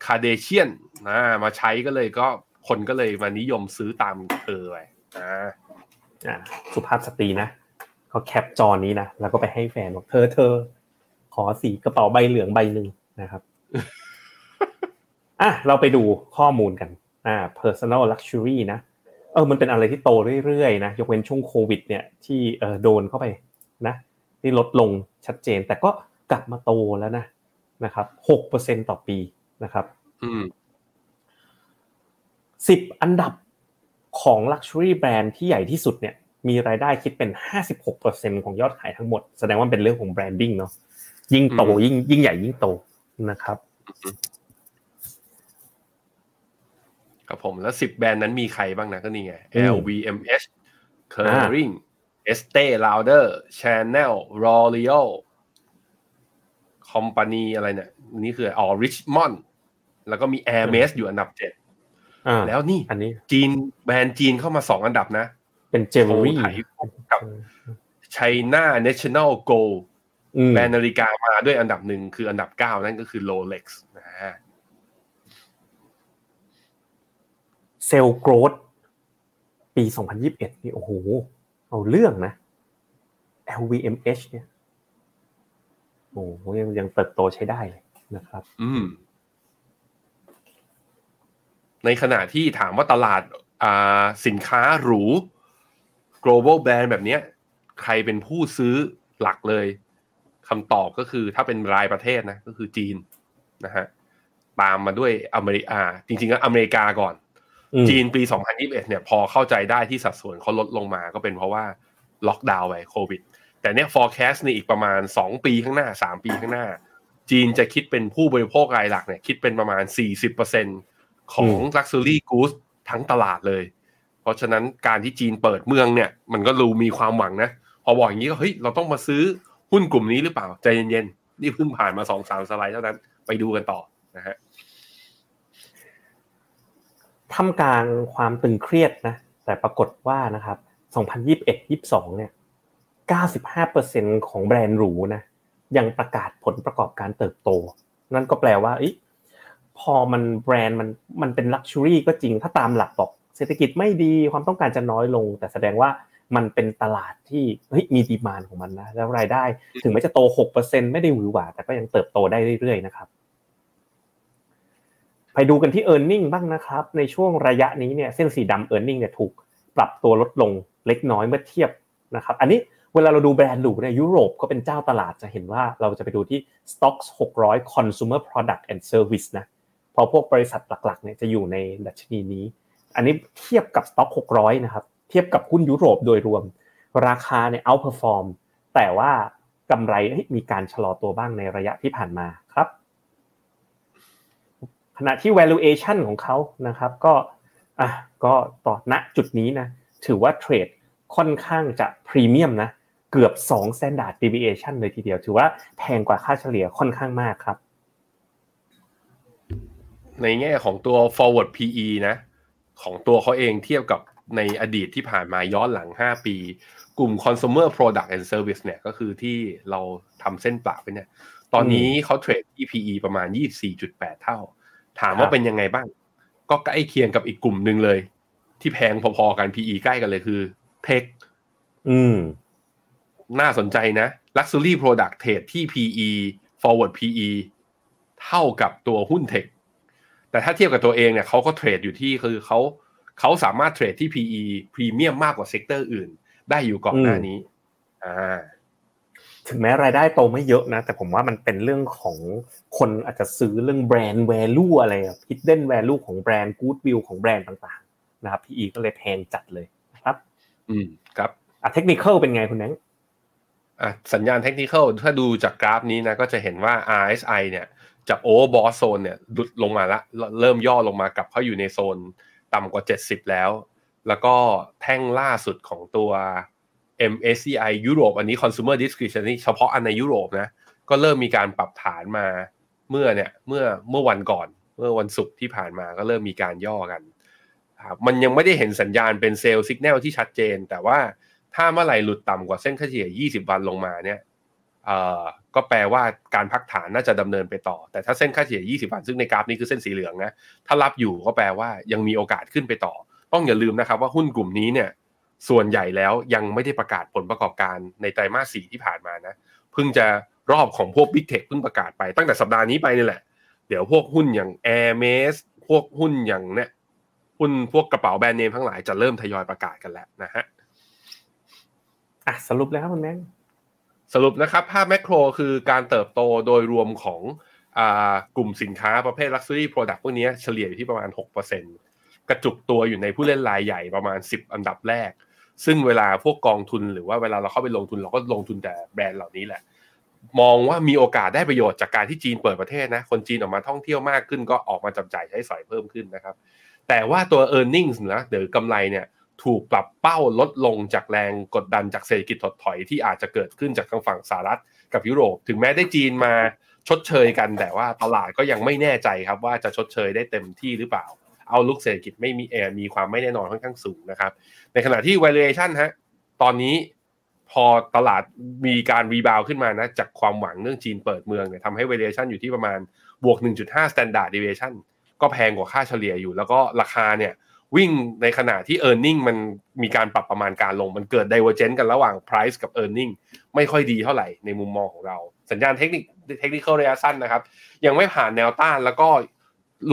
Kardashian นะมาใช้ก็เลยก็คนก็เลยมานิยมซื้อตามเธอไปอ่าอะสุภาพสตรีนะเขา cap จอนี้นะแล้วก็ไปให้แฟนบอกเธอเธอ ขอกระเป๋าใบสีเหลืองใบหนึ่งนะครับอะเราไปดูข้อมูลกันอ่า personal luxury นะ เออมันเป็นอะไรที่โตเรื่อยๆนะยกเว้นช่วงโควิด เนี่ยที่เออโดนเข้าไปนะที่ลดลงชัดเจน แต่ก็กลับมาโตแล้วนะนะครับหกเปอร์เซ็นต่อปีนะครับอืมสิบอันดับของ Luxury Brand ที่ใหญ่ที่สุดเนี่ยมีรายได้คิดเป็น 56%ของยอดขายทั้งหมด แสดงว่าเป็นเรื่องของ branding เนาะยิ่งโตอืมยิ่งยิ่งใหญ่ยิ่งโตนะครับ ครับผมแล้วสิบแบรนด์นั้นมีใครบ้างนะก็นี่ไงอืม LVMH Kering Estee Lauder Chanel L'Oreal Company อะไรเนี่ยนี่คืออ๋อ Richmond แล้วก็มี Hermes อยู่อันดับเจ็ดอ่าแล้วนี่อันนี้จีนแบรนด์จีนเข้ามาสองอันดับนะ เป็นเจว e รี่โชว์ถ่ายกับ China National Gold แบรนด์นาฬิกามาด้วยอันดับหนึ่งคืออันดับเก้านั่นก็คือ Rolex นะฮะ เซลโกรดปี 2021 นี่โอ้โห เอาเรื่องนะ LVMH เนี่ยโอ้โหยังยังเติบโตใช้ได้เลยนะครับ อืม ในขณะที่ถามว่าตลาดอ่าสินค้าหรู global brand แบบเนี้ย ใครเป็นผู้ซื้อหลักเลยคำตอบก็คือถ้าเป็นรายประเทศนะ ก็คือจีนนะฮะตามมาด้วยอเมริกา จริงๆแล้วอเมริกาก่อน จีนปี 2021 เนี่ยพอเข้าใจได้ที่สัดส่วนเขาลดลงมาก็เป็นเพราะว่าล็อกดาวน์ไปโควิด แต่เนี่ย forecast ในอีกประมาณ 2 ปีข้างหน้า 3 ปีข้างหน้า จีนจะคิดเป็นผู้บริโภครายหลักเนี่ยคิดเป็นประมาณ 40%ของ luxury goods ทั้งตลาดเลย เพราะฉะนั้นการที่จีนเปิดเมืองเนี่ย มันก็รูมีความหวังนะ พอบอกอย่างนี้ก็เฮ้ยเราต้องมาซื้อหุ้นกลุ่มนี้หรือเปล่าใจเย็นๆนี่เพิ่งผ่านมาสองสามสไลด์เท่านั้นไปดูกันต่อนะฮะ ท่ามกลางความตึงเครียดนะแต่ปรากฏว่านะครับ 2021-22 เนี่ย 95%ของแบรนด์หรูนะยังประกาศผลประกอบการเติบโต นั่นก็แปลว่าอพอมันแบรนด์มันมันเป็นลักชัวรี่ก็จริงถ้าตามหลักบอกเศรษฐกิจไม่ดีความต้องการจะน้อยลง แต่แสดงว่ามันเป็นตลาดที่เฮ้ยมีดีมานของมันนะแล้วรายได้ ถึงแม้จะโต 6%ไม่ได้หวือหวาแต่ก็ยังเติบโตได้เรื่อยๆนะครับ ไปดูกันที่ e a r n i n g บ้างนะครับ ในช่วงระยะนี้เนี่ยเส้นสีดำ e a r n i n g เนี่ยถูกปรับตัวลดลงเล็กน้อยเมื่อเทียบนะครับอันนี้เวลาเราดูแบรนด์หรูในยุโรปก็เป็นเจ้าตลาดจะเห็นว่าเราจะไปดูที่ Stocks 600 Consumer Product and Service นะเพราะพวกบริษัทหลักๆเนี่ยจะอยู่ในดัชนีนี้ อันนี้เทียบกับ Stock 600นะครับเทียบกับหุ้นยุโรปโดยรวม ราคาเนี่ย outperform แต่ว่ากำไรมีการชะลอตัวบ้างในระยะที่ผ่านมาครับ ขณะที่ valuation ของเขานะครับก็อะก็ต่อณจุดนี้นะถือว่าเทรดค่อนข้างจะพรีเมียมนะเกือบ2 standard deviation เลยทีเดียว ถือว่าแพงกว่าค่าเฉลี่ยค่อนข้างมากครับ ในแง่ของตัว forward PE นะ ของตัวเขาเองเทียบกับในอดีตที่ผ่านมาย้อนหลัง 5 ปี กลุ่ม consumer product and service เนี่ยก็คือที่เราทำเส้นปลาไปเนี่ย ตอนนี้เขาเทรดที่ PE ประมาณ 24.8 เท่า ถามว่าเป็นยังไงบ้าง ก็ใกล้เคียงกับอีกกลุ่มหนึ่งเลย ที่แพงพอๆกัน PE ใกล้กันเลยคือ tech อืม น่าสนใจนะ Luxury Product trade ที่ PE forward PE เท่ากับตัวหุ้น tech แต่ถ้าเทียบกับตัวเองเนี่ยเขาก็ trade อยู่ที่คือเขาเขาสามารถ trade ที่ PE premium มากกว่า sector อื่น ได้อยู่ก่อนหน้านี้ อ่า ถึงแม้รายได้โตไม่เยอะนะ แต่ผมว่ามันเป็นเรื่องของคนอาจจะซื้อเรื่อง brand value อะไรอะ hidden value ของแบรนด์ goodwill ของแบรนด์์ต่างๆนะครับ PE ก็เลยแพงจัดเลยนะครับ อืมครับอะเทคนิคเป็นไงคุณแนงอะสัญญาณเทคนิคถ้าดูจากกราฟนี้นะก็จะเห็นว่า RSI เนี่ยจากโอเวอร์บอสโซนเนี่ยดุดลงมาละเริ่มย่อลงมากลับเข้าอยู่ในโซนต่ำกว่า 70 แล้ว แล้วก็แท่งล่าสุดของตัว MSCI ยุโรปอันนี้ Consumer Discretionary เฉพาะอันในยุโรปนะ ก็เริ่มมีการปรับฐานมาเมื่อเนี่ยเมื่อเมื่อวันก่อน เมื่อวันศุกร์ที่ผ่านมาก็เริ่มมีการย่อกันครับมันยังไม่ได้เห็นสัญญาณเป็นเซลล์สัญญาณที่ชัดเจน แต่ว่าถ้าเมื่อไหร่หลุดต่ำกว่าเส้นค่าเฉลี่ย 20 วันลงมาเนี่ยเอ่อก็แปลว่าการพักฐานน่าจะดำเนินไปต่อ แต่ถ้าเส้นค่าเฉลี่ย 20 วัน ซึ่งในกราฟนี้คือเส้นสีเหลืองนะ ถ้ารับอยู่ก็แปลว่ายังมีโอกาสขึ้นไปต่อ ต้องอย่าลืมนะครับว่าหุ้นกลุ่มนี้เนี่ย ส่วนใหญ่แล้วยังไม่ได้ประกาศผลประกอบการในไตรมาสสี่ที่ผ่านมานะเพิ่งจะรอบของพวก Big Tech เพิ่งประกาศไปตั้งแต่สัปดาห์นี้ไปนี่แหละ เดี๋ยวพวกหุ้นอย่าง Air m a s พวกหุ้นอย่างเนี่ยหุ้นพวกกระเป๋าแบรนด์เนมทั้งหลายจะเริ่มทยอยประกาศกันแล้วนะฮะอะสรุปเลยครับคุณแม่สรุปนะครับภาพแมกโรคือการเติบโตโดยรวมของกลุ่มสินค้าประเภท Luxury Product พวกนี้เฉลี่ยอยู่ที่ประมาณ 6%กระจุกตัวอยู่ในผู้เล่นรายใหญ่ประมาณ 10 อันดับแรก ซึ่งเวลาพวกกองทุนหรือว่าเวลาเราเข้าไปลงทุนเราก็ลงทุนแต่แบรนด์เหล่านี้แหละ มองว่ามีโอกาสได้ประโยชน์จากการที่จีนเปิดประเทศนะ คนจีนออกมาท่องเที่ยวมากขึ้นก็ออกมาจับจ่ายใช้สอยเพิ่มขึ้นนะครับ แต่ว่าตัว e a r n i n g นะเดี๋ยวกำไรเนี่ยถูกปรับเป้าลดลงจากแรงกดดันจากเศรษฐกิจถดถอยที่อาจจะเกิดขึ้นจากทางฝั่งสหรัฐกับยุโรป ถึงแม้ได้จีนมาชดเชยกัน แต่ว่าตลาดก็ยังไม่แน่ใจครับว่าจะชดเชยได้เต็มที่หรือเปล่า เอาลุกเศรษฐกิจไม่มีแอร์มีความไม่แน่นอนค่อนข้างสูงนะครับ ในขณะที่ valuation ฮะตอนนี้พอตลาดมีการรีบาวขึ้นมานะจากความหวังเรื่องจีนเปิดเมืองเนี่ยทำให้ valuation อยู่ที่ประมาณบวก 1.5 standard deviation ก็แพงกว่าค่าเฉลี่ยอยู่ แล้วก็ราคาเนี่ยวิ่งในขณะที่ e a r n i n g มันมีการปรับประมาณการลง มันเกิด divergence กันระหว่าง price กับ e a r n i n g ไม่ค่อยดีเท่าไหร่ในมุมมองของเรา สัญญาณเทคนิคเทคนิคระยะสั้นนะครับ ยังไม่ผ่านแนวต้านแล้วก็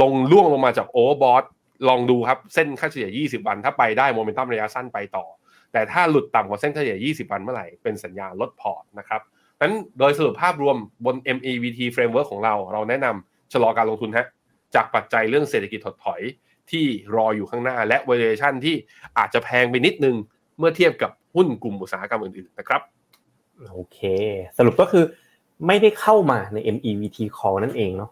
ลงร่วงลงมาจาก overbought ลองดูครับเส้นค่าเฉลี่ย 20 วัน ถ้าไปได้โมเมนตัมระยะสั้นไปต่อ แต่ถ้าหลุดต่ำกว่าเส้นค่าเฉลี่ย 20 วันเมื่อไหร่ เป็นสัญญาณลดพอร์ตนะครับนั้นโดยสรุปภาพรวมบน MEVT framework ของเรา เราแนะนำชะลอการลงทุนฮะจากปัจจัยเรื่องเศรษฐกิจถดถอยที่รออยู่ข้างหน้าและ valuation ที่อาจจะแพงไปนิดนึงเมื่อเทียบกับหุ้นกลุ่มอุตสาหกรรมอื่นๆนะครับโอเค สรุปก็คือไม่ได้เข้ามาใน MEVT call นั่นเองเนาะ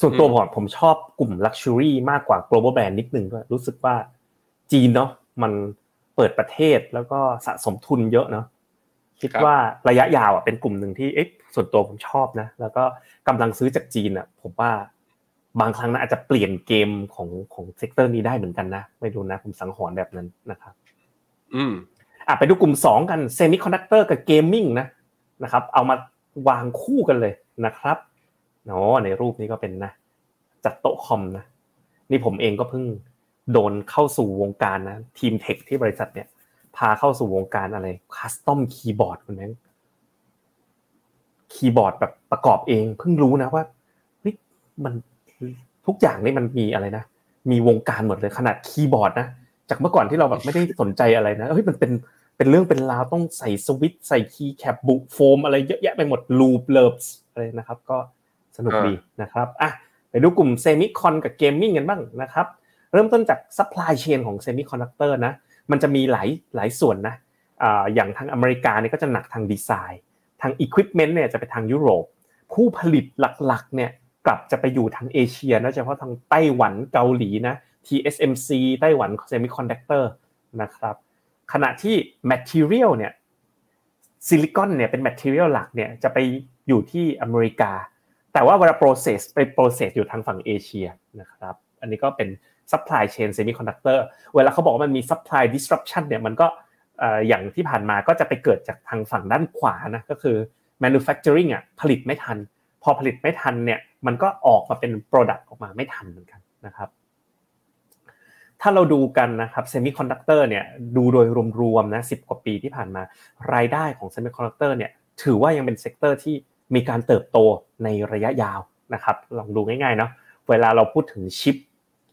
ส่วนตัวผมผมชอบกลุ่ม Luxury มากกว่า global brand นิดนึงด้วยรู้สึกว่าจีนเนาะมันเปิดประเทศแล้วก็สะสมทุนเยอะเนาะคิดว่าระยะยาวอะเป็นกลุ่มหนึ่งที่เอ๊ะส่วนตัวผมชอบนะ แล้วก็กำลังซื้อจากจีนอะ ผมว่าบางครั้งนะอาจจะเปลี่ยนเกมของของ sector นี้ได้เหมือนกันนะไม่รู้นะผมสังหรณ์แบบนั้นนะครับ อืมอะไปดูกลุ่มสองกัน semiconductor กับ gaming นะนะครับ เอามาวางคู่กันเลยนะครับ เนาะในรูปนี้ก็เป็นนะ จัดโต๊ะคอมนะ นี่ผมเองก็เพิ่งโดนเข้าสู่วงการนะ ทีม tech ที่บริษัทเนี่ย พาเข้าสู่วงการอะไร custom keyboard คุณแม่งคีย์บอร์ดแบบประกอบเอง เพิ่งรู้นะว่าเฮ้ยมันทุกอย่างนี่มันมีอะไรนะมีวงการหมดเลยขนาดคีย์บอร์ดนะจากเมื่อก่อนที่เราแบบไม่ได้สนใจอะไรนะเฮ้ยมันเป็นเป็นเรื่องเป็นราวต้องใส่สวิตช์ใส่ keycap บุโฟมอะไรเยอะแยะไปหมด lube lube อะไรนะครับ ก็ สนุกดีนะครับอะไปดูกลุ่ม semicon กับ gaming กันบ้างนะครับ เริ่มต้นจาก supply chain ของ semiconductor นะ มันจะมีหลายหลายส่วนนะอ่าอย่างทางอเมริกาเนี่ยก็จะหนักทางดีไซน์ ทางอุปกรณ์เนี่ยจะไปทางยุโรป ผู้ผลิตหลักๆเนี่ยกลับจะไปอยู่ทางเอเชียนะเฉพาะทางไต้หวันเกาหลีนะ TSMC ไต้หวันเซมิคอนดักเตอร์นะครับ ขณะที่ Material เนี่ยซิลิคอนเนี่ยเป็น Material หลักเนี่ยจะไปอยู่ที่อเมริกา แต่ว่าเวลา process ไป process อยู่ทางฝั่งเอเชียนะครับ อันนี้ก็เป็น supply chain semiconductor เวลาเขาบอกว่ามันมี supply disruption เนี่ยมันก็อย่างที่ผ่านมาก็จะไปเกิดจากทางฝั่งด้านขวานะก็คือ manufacturing อะผลิตไม่ทัน พอผลิตไม่ทันเนี่ยมันก็ออกมาเป็น product ออกมาไม่ทันเหมือนกันนะครับ ถ้าเราดูกันนะครับเซมิคอนดักเตอร์เนี่ยดูโดยรวมๆนะสิบกว่าปีที่ผ่านมา รายได้ของเซมิคอนดักเตอร์เนี่ยถือว่ายังเป็น sector ที่ มีการเติบโตในระยะยาวนะครับลองดูง่ายๆเนาะเวลาเราพูดถึงชิป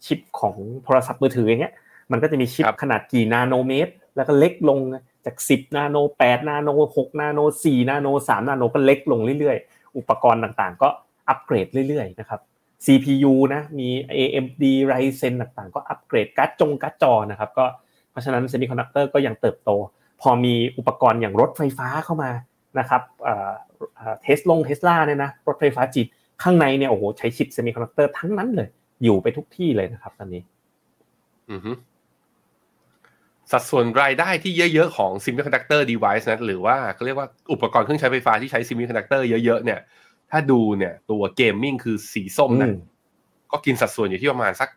ชิปของโทรศัพท์มือถืออย่างเงี้ยมันก็จะมีชิปขนาดกี่นาโนเมตร แล้วก็เล็กลงจาก 10 นาโน 8 นาโน 6 นาโน 4 นาโน 3 นาโนก็เล็กลงเรื่อยๆ อุปกรณ์ต่างๆ ก็อัปเกรดเรื่อยๆนะครับ CPU นะมี AMD Ryzen ต่างๆ ก็อัปเกรดการ์ดจอการ์ดจอนะครับก็เพราะฉะนั้นเซมิคอนดักเตอร์ก็ยังเติบโต พอมีอุปกรณ์อย่างรถไฟฟ้าเข้ามานะครับ Tesla Tesla เนี่ยนะรถไฟฟ้าจีนข้างในเนี่ยโอ้โหใช้ชิปเซมิคอนดักเตอร์ทั้งนั้นเลย อยู่ไปทุกที่เลยนะครับตอนนี้ อือฮึสัดส่วนรายได้ที่เยอะๆของ semiconductor device นะหรือว่าเขาเรียกว่าอุปกรณ์เครื่องใช้ไฟฟ้าที่ใช้ semiconductor เยอะๆเนี่ย ถ้าดูเนี่ย ตัว gaming คือสีส้มนะก็กินสัดส่วนอยู่ที่ประมาณสัก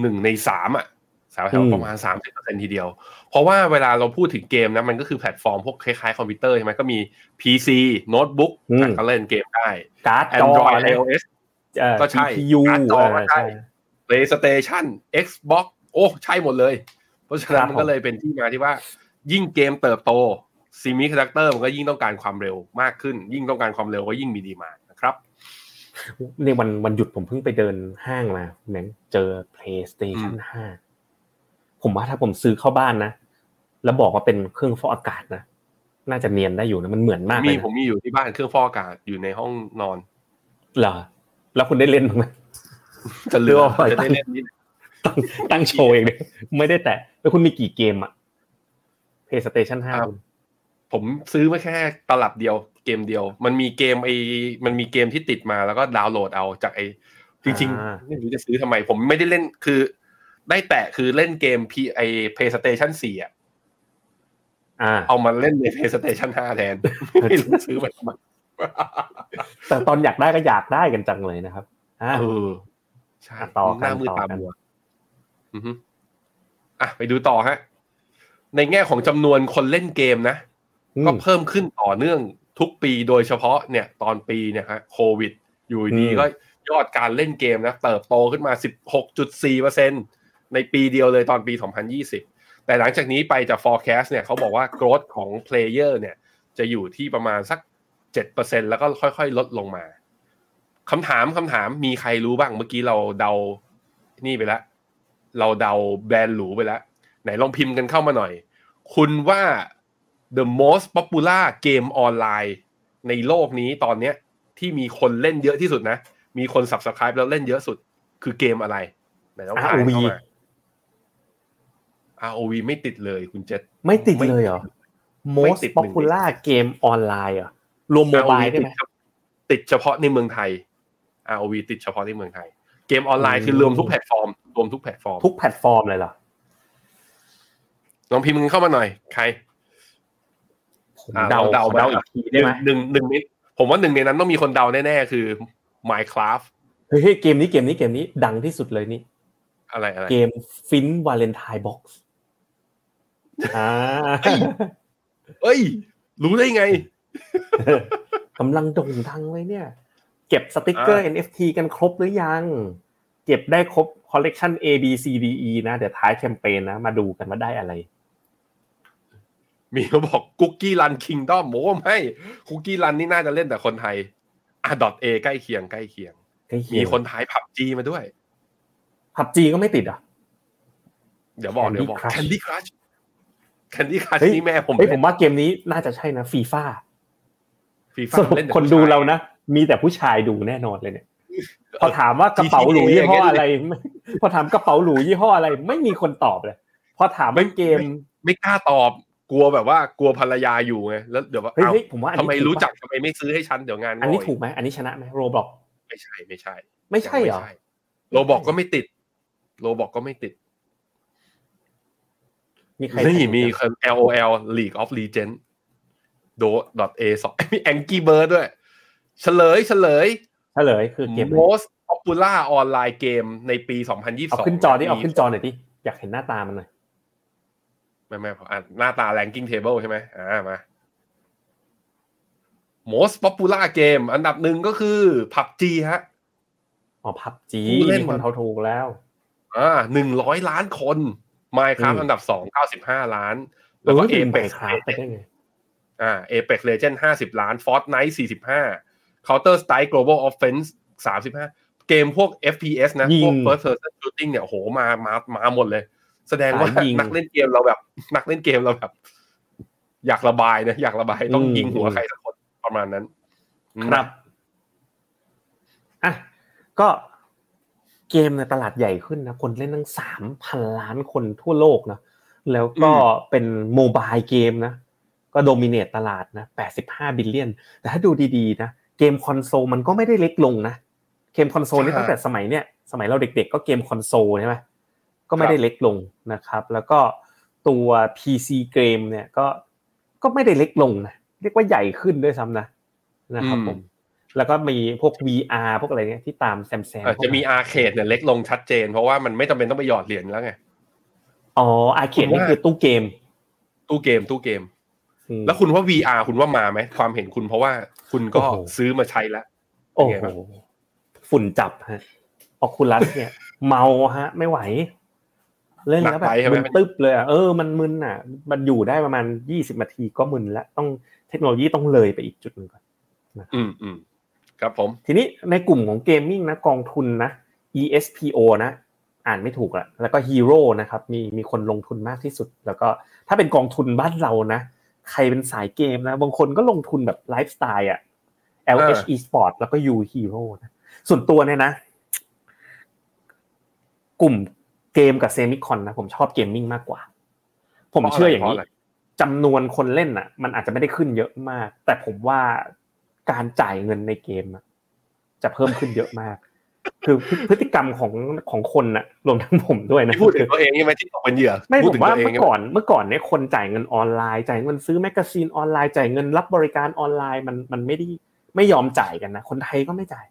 หนึ่งในสามอะสาว แถวประมาณสามสิบเปอร์เซ็นทีเดียว เพราะว่าเวลาเราพูดถึงเกมนะมันก็คือแพลตฟอร์มพวกคล้ายๆคอมพิวเตอร์ใช่ไหมก็มี PC โน้ตบุ๊กก็เล่นเกมได้การ์ดจอ Android iOS ก็ใช่การ์ดจอก็ใช่ PlayStation Xbox โอ้ใช่หมดเลย เพราะฉะนั้นมันก็เลยเป็นที่มาที่ว่า ยิ่งเกมเติบโตเซมิคอนดักเตอร์มันก็ยิ่งต้องการความเร็วมากขึ้น ยิ่งต้องการความเร็วก็ยิ่งมี demand นะครับในวันวันหยุดผมเพิ่งไปเดินห้างมาเหมือนเจอ PlayStation 5 ผมว่าถ้าผมซื้อเข้าบ้านนะแล้วบอกว่าเป็นเครื่องฟอกอากาศนะน่าจะเนียนได้อยู่นะมันเหมือนมากเลยมีผมมีอยู่ที่บ้านเครื่องฟอกอากาศอยู่ในห้องนอนเหรอแล้วคุณได้เล่นไหมจะเลือกจะได้เล่นนี่ตั้งโชว์เองเลยไม่ได้แตะแล้วคุณมีกี่เกมอะ PlayStation 5ผมซื้อมาแค่ตลับเดียวเกมเดียว มันมีเกมไอมันมีเกมที่ติดมาแล้วก็ดาวน์โหลดเอาจากไอจริงๆไม่รู้จะซื้อทำไม ผมไม่ได้เล่นคือ ได้แตะคือเล่นเกมพีไอ PlayStation 4อะเอามาเล่นใน PlayStation 5แทนไม่รู้ซื้อมาทำไมแต่ตอนอยากได้ก็อยากได้กันจังเลยนะครับเออใช่ต่อหน้ามือตาบัวอะไปดูต่อฮะ ในแง่ของจำนวนคนเล่นเกมนะ ก็เพิ่มขึ้นต่อเนื่องทุกปีโดยเฉพาะเนี่ย ตอนปีเนี่ยฮะโควิด อยู่ดีก็ยอดการเล่นเกมนะ เติบโตขึ้นมา 16.4% ในปีเดียวเลยตอนปี 2020 แต่หลังจากนี้ไปจาก forecast เนี่ยเขาบอกว่า growth ของ player เนี่ยจะอยู่ที่ประมาณสัก 7%แล้วก็ค่อยๆ ลดลงมาคำถามคำถามมีใครรู้บ้างเมื่อกี้เราเดานี่ไปแล้วเราเดาแบรนด์หรูไปแล้ว ไหนลองพิมพ์กันเข้ามาหน่อย คุณว่า the most popular เกมออนไลน์ในโลกนี้ตอนเนี้ยที่มีคนเล่นเยอะที่สุดนะ มีคน subscribe แล้วเล่นเยอะสุด คือเกมอะไรไหนลองทายเข้ามา ROV ไม่ติดเลยคุณเจษไม่ติดเลยเหรอ most popular เกมออนไลน์อะรวม mobile ได้ไหมติดเฉพาะในเมืองไทย ROV ติดเฉพาะที่เมืองไทย เกมออนไลน์คือรวมทุกแพลตฟอร์มรวมทุกแพลตฟอร์มทุกแพลตฟอร์มเลยเหรอลองพิมพ์มึงเข้ามาหน่อย ใครเดาเดาเดาอีกทีได้ไหมหนึ่งหนึ่งนิดผมว่าหนึ่งในนั้นต้องมีคนเดาแน่ๆคือ Minecraft เฮ้ยเกมนี้เกมนี้เกมนี้ดังที่สุดเลยนี่ อะไรอะไรเกมฟินวาเลนไทน์บ็อกซ์ อ่าเอ้ย รู้ได้ไงกำลังโด่งดังเลยเนี่ย เก็บสติกเกอร์ NFT กันครบหรือยัง เก็บได้ครบคอลเลกชัน A B C D E นะ เดี๋ยวท้ายแคมเปญนะ มาดูกันว่าได้อะไร มีเขาบอกคุกกี้รันคิงดอมโอ้ไม่คุกกี้รันนี่น่าจะเล่นแต่คนไทยอะดอทเอใกล้เคียงใกล้เคียงใกล้เคีมียงคนท้ายผับจีมาด้วยผับจีก็ไม่ติดอะ เดี๋ยวบอก Candy เดี๋ยวบอก Crush Candy Crush Candy Crush เฮ้ยนี่แม่ผมเฮ้ยผมว่าเกมนี้น่าจะใช่นะฟีฟ่าฟีสฟ่ารุปเล่นแต่คนดูผู้ชยเรานะ มีแต่ผู้ชายดูแน่นอนเลยเนี่ยพอถามว่ากระเป๋าหรู GTA ยี่ห้ออย่างเงี้ยอะไรไม่พอถามกระเป๋าหรูยี่ห้ออะไร ไม่มีคนตอบเลย พอถามว่าเกมไม่กล้าตอบกลัวแบบว่ากลัวภรรยาอยู่ไงแล้วเดี๋ยวว่าเฮ้ยเอ้าเฮ้ยผมว่าอันทำไมนี้ถูรู้ปะจักทำไมไม่ซื้อให้ฉันเดี๋ยวงานอันนี้ง่ยถูกไหมอันนี้ชนะไหมโรบอกไม่ใช่ไม่ใช่ ไม่ใช่เหรอยังโรบอกก็ไม่ติด โรบอกก็ไม่ติด มีใครนี่แต่งมียัง LOL League of Legends do a สองมี Angry Bird ด้วย เฉลยเฉลย เฉลยคือเกมอะไร most popular online game ในปี 2022 เอาขึ้นจอที่เอาขึ้นจอหน่อยดิ อยากเห็นหน้าตามันหน่อย ไม่ไม่อะหน้าตา ranking table ใช่ไหมอ่ามา most popular game อันดับหนึ่งก็คือ PUBG ฮะ อ๋อพับจีผู้เล่นมีคนเท่าถูกแล้ว อ่าหนึ่งร้อยล้านคน Minecraft อืมอันดับสองเก้าสิบห้าล้าน แล้วก็เออ Apex คราฟไปได้ไงอ่า Apex Legend ห้าสิบล้าน Fortnite สี่สิบห้า Counter Strike Global Offense สามสิบห้าเกมพวก FPS นะยิงพวก First Person Shooting เนี่ยโอ้โหมามามาหมดเลย แสดงว่าสายยิงนักเล่นเกมเราแบบ นักเล่นเกมเราแบบ อยากระบายนะอยากระบายต้องอืมยิงหัวใครสักคนประมาณนั้น ครับอะก็ เกมในตลาดใหญ่ขึ้นนะคนเล่นตั้งสามพันล้านคนทั่วโลกนะแล้วก็เป็น mobile game นะก็ dominate ตลาดนะแปดสิบห้า billion แต่ถ้าดูดีๆนะเกมคอนโซลมันก็ไม่ได้เล็กลงนะเกมคอนโซลนี่ตั้งแต่สมัยเนี้ยสมัยเราเด็กๆ ก็เกมคอนโซลใช่ไหมก็ไม่ได้เล็กลงนะครับ แล้วก็ตัว PC เกมเนี่ยก็ก็ไม่ได้เล็กลงนะเรียกว่าใหญ่ขึ้นด้วยซ้ำนะนะครับผม แล้วก็มีพวก VR พวกอะไรเนี่ยที่ตามแซมแซมอาจจะมี arcade เนี่ยเล็กลงชัดเจน เพราะว่ามันไม่จำเป็นต้องไปหยอดเหรียญแล้วไง อ๋อ arcade ผมนี่ว่าคือตู้เกม ตู้เกมตู้เกมอืมแล้วคุณว่า VR คุณว่ามาไหมความเห็นคุณเพราะว่าคุณก็โอ้โหซื้อมาใช้แล้วโอ้เป็นไงโหบ้างฝุ่นจับฮะออคูลัสเนี่ย เมาฮะ ไม่ไหว เล่นแล้วแบบมึนตึ๊บเลยอะเออมันมึนอะ มันอยู่ได้ประมาณยี่สิบนาทีก็มึนแล้วต้องเทคโนโลยีต้องเลยไปอีกจุดหนึ่งก่อนอืมอืม ครับผม ทีนี้ในกลุ่มของเกมมิ่งนะกองทุนนะ ESPO นะ อ่านไม่ถูกละแล้วก็ Hero นะครับ มีมีคนลงทุนมากที่สุด แล้วก็ถ้าเป็นกองทุนบ้านเรานะ ใครเป็นสายเกมนะ บางคนก็ลงทุนแบบไลฟ์สไตล์อะ LH Esport แล้วก็ U Hero นะ ส่วนตัวเนี่ยนะ กลุ่มเกมกับเซมิคอนนะ ผมชอบ gaming มากกว่า ผมเชื่ออย่างนี้เพราะอะไรจำนวนคนเล่นอะ มันอาจจะไม่ได้ขึ้นเยอะมาก แต่ผมว่า การจ่ายเงินในเกมอะจะเพิ่มขึ้นเยอะมาก คือพฤติกรรมของของคนน่ะรวมทั้งผมด้วยนะที่พูดถึงตัวเองใช่ไหมที่ตกเป็นเหยื่อไม่ผมพูผดถึงว่าตัวเองเมื่อก่อนเมื่อก่อนเนี่ยคนจ่ายเงินออนไลน์จ่ายเงินซื้อ magazine ออนไลน์จ่ายเงินรับบริการออนไลน์มันมันไม่ได้ไม่ยอมจ่ายกันนะคนไทยก็ไม่จ่าย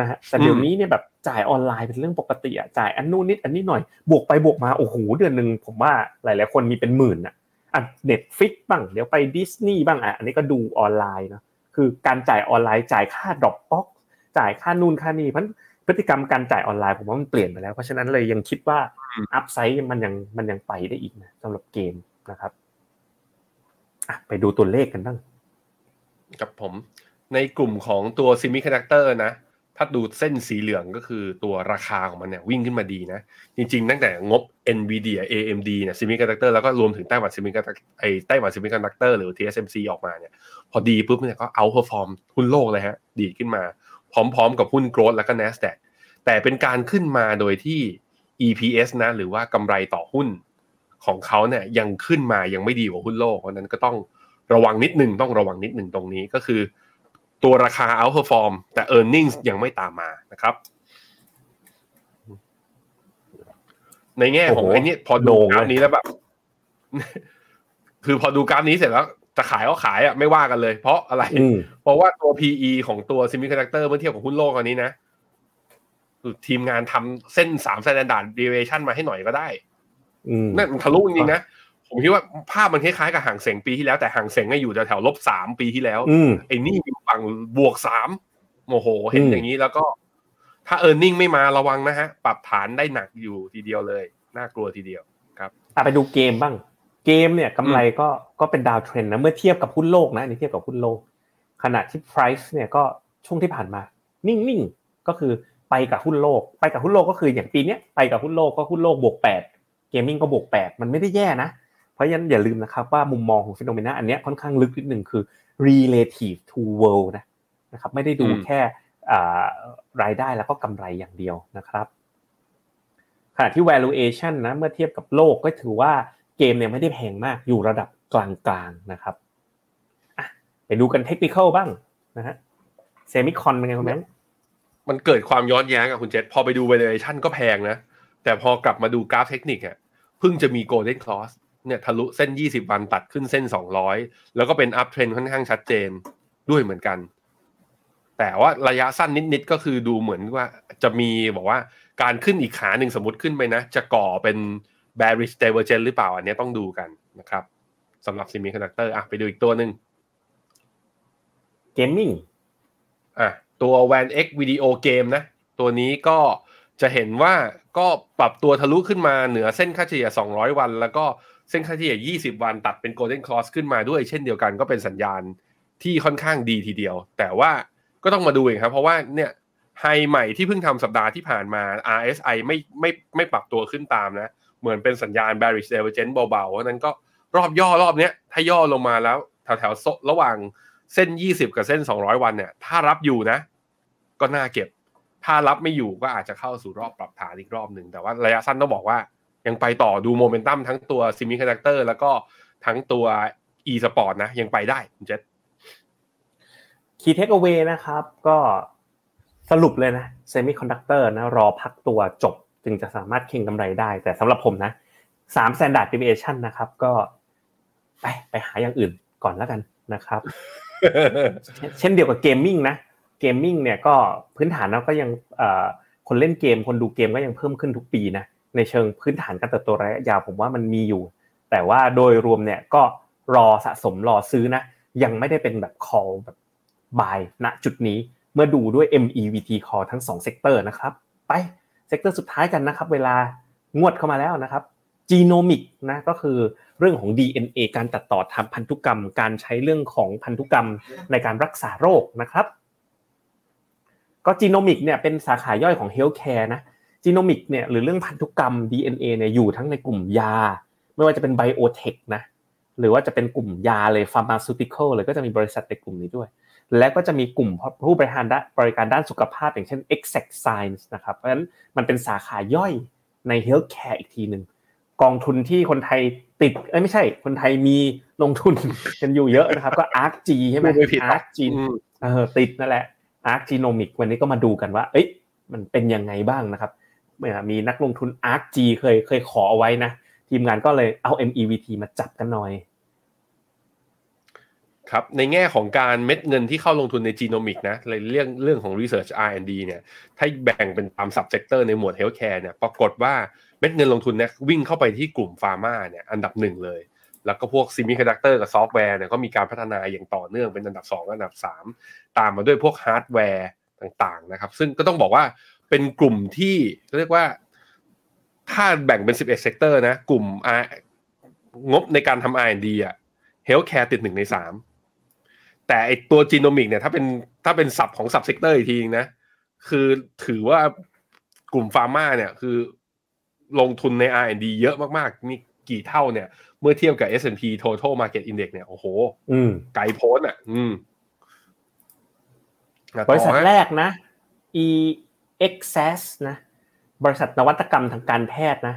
นะฮะแต่เดี๋ยวนี้เนี่ยแบบจ่ายออนไลน์เป็นเรื่องปกติอะจ่ายอันนู้นนิดอันนี้หน่อยบวกไปบวกมาโอ้โหเดือนหนึ่งผมว่าหลาย ๆ คนมีเป็นหมื่นอะอะ Netflix บ้างเดี๋ยวไปดิสนีย์บ้างอะอันนี้ก็ดูออนไลน์เนาะ คือการจ่ายออนไลน์จ่ายค่า Dropbox จ่ายค่านู่นค่านี่เพราะพฤติกรรมการจ่ายออนไลน์ผมว่ามันเปลี่ยนไปแล้ว เพราะฉะนั้นเลยยังคิดว่า upsideด์มันยังมันยังไปได้อีกนะสำหรับเกมนะครับอะไปดูตัวเลขกันบ้าง กับผม ในกลุ่มของตัว semiconductor นะ ถ้าดูเส้นสีเหลืองก็คือตัวราคาของมันเนี่ยวิ่งขึ้นมาดีนะ จริงๆ ตั้งแต่งบ NVIDIA AMD เนี่ย semiconductor แล้วก็รวมถึงไต้หวัน semiconduc- ไอไต้หวัน semiconductor หรือ TSMC ออกมาเนี่ย พอดีปุ๊บเนี่ยก็เอา p e r f o r m หุ้นโลกเลยฮะ ดีขึ้นมา พร้อมๆ กับหุ้นโกลด์แล้วก็ NASDAQ แต่เป็นการขึ้นมาโดยที่ EPS นะ หรือว่ากำไรต่อหุ้นของเขาเนี่ยยังขึ้นมายังไม่ดีกว่าหุ้นโลกเพราะฉะนั้นก็ต้องระวังนิดนึงต้องระวังนิดนึงตรงนี้ก็คือ ตัวราคา outperform แต่ earnings ยังไม่ตามมานะครับ ในแง่ของโอ้โหไอ้นี่พอโด่ดูงกราฟเลยนี้แล้วแบบ คือพอดูกราฟนี้เสร็จแล้ว จะขายก็ขายอะไม่ว่ากันเลย เพราะอะไรอืมเพราะว่าตัว PE ของตัว semiconductor เมื่อเทียบกับหุ้นโลกอันนี้นะคือทีมงานทำเส้นสาม standard deviation มาให้หน่อยก็ได้อืมนั่นมันทะลุจริงๆนะ ผมคิดว่าภาพมันคล้ายๆกับห่างเสงปีที่แล้วแต่ห่างเสงก็อยู่แถวๆลบสามปีที่แล้วอืมไอ้นี่อยู่ฝั่งบวกสามโมโห เห็นอืมอย่างนี้แล้วก็ ถ้าเออร์เน็งไม่มาระวังนะฮะ ปรับฐานได้หนักอยู่ทีเดียวเลย น่ากลัวทีเดียวครับไปดูเกมบ้าง เกมเนี่ยกำไรก็ก็เป็น downtrend นะเมื่อเทียบกับหุ้นโลกนะนี่เทียบกับหุ้นโลก ขณะที่ price เนี่ยก็ช่วงที่ผ่านมา นิ่งๆก็คือไปกับหุ้นโลก ไปกับหุ้นโลกก็คืออย่างปีนี้ไปกับหุ้นโลกก็หุ้นโลกบวกแปด gaming ก็บวกแปดมันไม่ได้แย่นะ เพราะฉะนั้นอย่าลืมนะครับว่ามุมมองของ Finnomena อันนี้ค่อนข้างลึกนิดหนึ่งคือ relative to world นะนะครับไม่ได้ดูแค่รายได้แล้วก็กำไรอย่างเดียวนะครับขณะที่ valuation นะเมื่อเทียบกับโลกก็ถือว่าเกมเนี่ยไม่ได้แพงมากอยู่ระดับกลางๆนะครับไปดูกันเทคนิคบ้างนะฮะ semicon เป็นไงคุณแบงค์มันเกิดความย้อนแย้งกับคุณเจษพอไปดู valuation ก็แพงนะ แต่พอกลับมาดูกราฟเทคนิคอะเพิ่งจะมี golden cross เนี่ยทะลุเส้น 20 วันตัดขึ้นเส้น 200 แล้วก็เป็น uptrend ค่อนข้างชัดเจนด้วยเหมือนกัน แต่ว่าระยะสั้นนิดๆก็คือดูเหมือนว่าจะมีบอกว่าการขึ้นอีกขาหนึ่งสมมติขึ้นไปนะ จะก่อเป็น bearish divergence หรือเปล่า อันนี้ต้องดูกันนะครับสำหรับ semiconductor อะไปดูอีกตัวหนึ่ง gaming อะตัว WAN X Video Game นะ ตัวนี้ก็จะเห็นว่าก็ปรับตัวทะลุขึ้นมาเหนือเส้นค่าเฉลี่ย 200 วัน แล้วก็ เส้นค่าเฉลี่ย 20 วันตัดเป็น Golden Cross ขึ้นมาด้วย เช่นเดียวกันก็เป็นสัญญาณที่ค่อนข้างดีทีเดียว แต่ว่าก็ต้องมาดูเองครับ เพราะว่าเนี่ยไฮใหม่ที่เพิ่งทำสัปดาห์ที่ผ่านมา RSI ไม่ไม่ไม่ปรับตัวขึ้นตามนะ เหมือนเป็นสัญญาณ bearish divergence เบาๆเพราะนั้นก็รอบย่อรอบเนี้ยถ้าย่อลงมาแล้วแถวแถวระหว่างเส้น 20 กับเส้น 200 วันเนี่ย ถ้ารับอยู่นะ ก็น่าเก็บ ถ้ารับไม่อยู่ก็อาจจะเข้าสู่รอบปรับฐานอีกรอบหนึ่งแต่ว่าระยะสั้นต้องบอกว่า ยังไปต่อดูโมเมนตัมทั้งตัว semiconductor แล้วก็ทั้งตัว e สปอร์ตนะ ยังไปได้คุณเจษ key takeaway นะครับ ก็สรุปเลยนะ semiconductor นะรอพักตัวจบจึงจะสามารถเก็งกำไรได้ แต่สำหรับผมนะสาม standard deviation นะครับ ก็ไปไปหาอย่างอื่นก่อนแล้วกันนะครับ เช่นเดียวกับ gaming นะ gaming เนี่ยก็พื้นฐานเราก็ยังคนเล่นเกมคนดูเกมก็ยังเพิ่มขึ้นทุกปีนะ ในเชิงพื้นฐานการเติบโตระยะยาวผมว่ามันมีอยู่ แต่ว่าโดยรวมเนี่ยก็รอสะสมรอซื้อนะ ยังไม่ได้เป็นแบบ call แบบ buy ณจุดนี้เมื่อดูด้วย MEVT call ทั้ง2 sector นะครับ ไป sector สุดท้ายกันนะครับ เวลางวดเข้ามาแล้วนะครับ genomic นะก็คือเรื่องของ DNA การตัดต่อทำพันธุกรรม การใช้เรื่องของพันธุกรรมในการรักษาโรคนะครับ ก็ genomic เนี่ยเป็นสาขาย่อยของ healthcare นะ genomic เนี่ยหรือเรื่องพันธุกรรม DNA เนี่ยอยู่ทั้งในกลุ่มยา ไม่ว่าจะเป็น biotech นะหรือว่าจะเป็นกลุ่มยาเลย pharmaceutical เลยก็จะมีบริษัทในกลุ่มนี้ด้วย และก็จะมีกลุ่มผู้บริหารบริการด้านสุขภาพ อย่างเช่น Exact Science นะครับเพราะฉะนั้นมันเป็นสาขาย่อยใน Healthcare อีกทีหนึ่งกองทุนที่คนไทยติดเอ้ไม่ใช่ คนไทยมีลงทุนกันอยู่เยอะนะครับ ก็ ARKG ใช่ไหม ARKG เออติดนั่นแหละ ARK Genomic วันนี้ก็มาดูกันว่า เอ้ยมันเป็นยังไงบ้างนะครับ มีนักลงทุน ARKG เคยเคยขอเอาไว้นะทีมงานก็เลยเอา MEVT มาจับกันหน่อย ครับ ในแง่ของการเม็ดเงินที่เข้าลงทุนใน genomic นะเรื่องเรื่องของ Research R&D เนี่ยถ้าแบ่งเป็นตาม subsector ในหมวด Healthcare เนี่ยปรากฏว่าเม็ดเงินลงทุนเนี่ยวิ่งเข้าไปที่กลุ่ม pharma เนี่ยอันดับหนึ่งเลย แล้วก็พวก semiconductor กับซอฟต์แวร์เนี่ยก็มีการพัฒนาอย่างต่อเนื่องเป็นอันดับ 2 อันดับ 3 ตามมาด้วยพวกฮาร์ดแวร์ต่างๆนะครับ ซึ่งก็ต้องบอกว่า เป็นกลุ่มที่เรียกว่าถ้าแบ่งเป็น 11 sector นะ กลุ่มงบในการทำ R&D อะ healthcare ติดหนึ่งในสามแต่ไอตัว genomic เนี่ยถ้าเป็นถ้าเป็น sub ของ subsector อีกทีนะ คือถือว่ากลุ่มฟาร์มาเนี่ยคือลงทุนใน R&D เยอะมากๆ นี่กี่เท่าเนี่ย เมื่อเทียบกับ S&P Total Market Index เนี่ย โอ้โหไกลโพ้นอะ อืมบริษัทแรกนะ e x s นะบริษัทนวัตกรรมทางการแพทย์นะ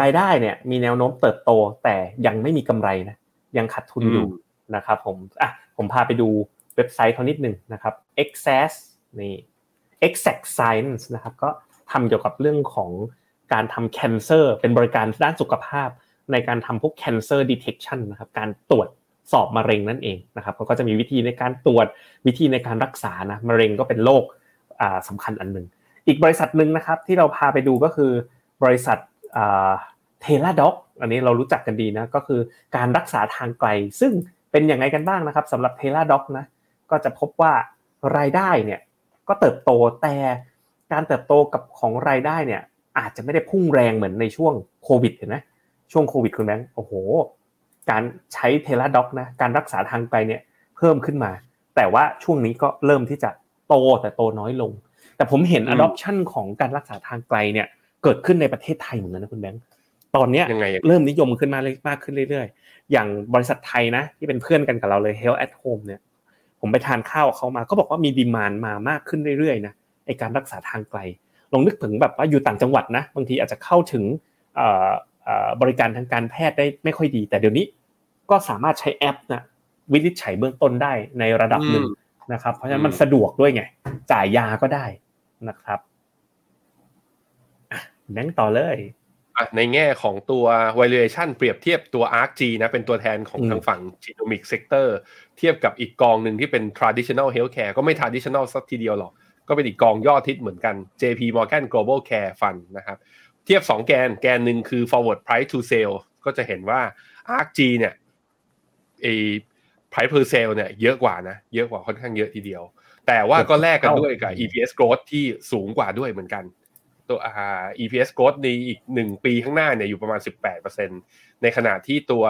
รายได้เนี่ยมีแนวโน้มเติบโตแต่ยังไม่มีกำไรนะยังขาดทุนอยู่นะครับผมอะผมพาไปดูเว็บไซต์เขานิดหนึ่งนะครับ e x s นี่ Exact Science นะครับก็ทำเกี่ยวกับเรื่องของการทำ cancer เป็นบริการด้านสุขภาพ ในการทำพวก cancer detection นะครับการตรวจสอบมะเร็งนั่นเองนะครับเขาก็จะมีวิธีในการตรวจวิธีในการรักษานะมะเร็งก็เป็นโรคสำคัญอันหนึ่ง อีกบริษัทหนึ่งนะครับที่เราพาไปดูก็คือบริษัท Teladocอันนี้เรารู้จักกันดีนะก็คือการรักษาทางไกล ซึ่งเป็นอย่างไรกันบ้างนะครับสำหรับ Teladoc นะก็จะพบว่ารายได้เนี่ยก็เติบโตแต่การเติบโตกับของรายได้เนี่ยอาจจะไม่ได้พุ่งแรงเหมือนในช่วงโควิดเห็นไหมช่วงโควิดคุณแบงค์โอ้โห การใช้ Teladoc นะการรักษาทางไกลเนี่ยเพิ่มขึ้นมา แต่ว่าช่วงนี้ก็เริ่มที่จะโตแต่โตน้อยลง แต่ผมเห็น adoption ของการรักษาทางไกลเนี่ยเกิดขึ้นในประเทศไทยเหมือนกันนะคุณแบงค์ตอนเนี้ยยังไงเริ่มนิยมขึ้นมาเลยมากขึ้นเรื่อยๆ อย่างบริษัทไทยนะที่เป็นเพื่อนกันกับเราเลย Health at Home เนี่ยผมไปทานข้าวเขามาก็บอกว่ามีดีมานมามากขึ้นเรื่อยๆนะไอการรักษาทางไกลลองนึกถึงแบบว่าอยู่ต่างจังหวัดนะบางทีอาจจะเข้าถึงบริการทางการแพทย์ได้ไม่ค่อยดี แต่เดี๋ยวนี้ก็สามารถใช้แอปนะวินิจฉัยเบื้องต้นได้ในระดับหนึ่งนะครับเพราะฉะนั้นมันสะดวกด้วยไง จ่ายยาก็ได้ นะครับแบงค์ต่อเลยในแง่ของตัว valuation เปรียบเทียบตัว ARKG นะเป็นตัวแทนของทางฝั่ง genomic sector เทียบกับอีกกองหนึ่งที่เป็น traditional healthcare ก็ไม่ traditional สักทีเดียวหรอก ก็เป็นอีกกองยอดทิศเหมือนกัน JP Morgan Global Care Fund นะครับ เทียบ 2 แกนแกนหนึ่งคือ forward price to sale ก็จะเห็นว่า ARKG เนี่ยไอ้ price per sale เนี่ยเยอะกว่านะ เยอะกว่าค่อนข้างเยอะทีเดียว แต่ว่าก็แลกกันด้วยกับ EPS growth ที่สูงกว่าด้วยเหมือนกันตัว EPS growth ในอีกหนึ่งปีข้างหน้าเนี่ยอยู่ประมาณ 18%ในขณะที่ตัว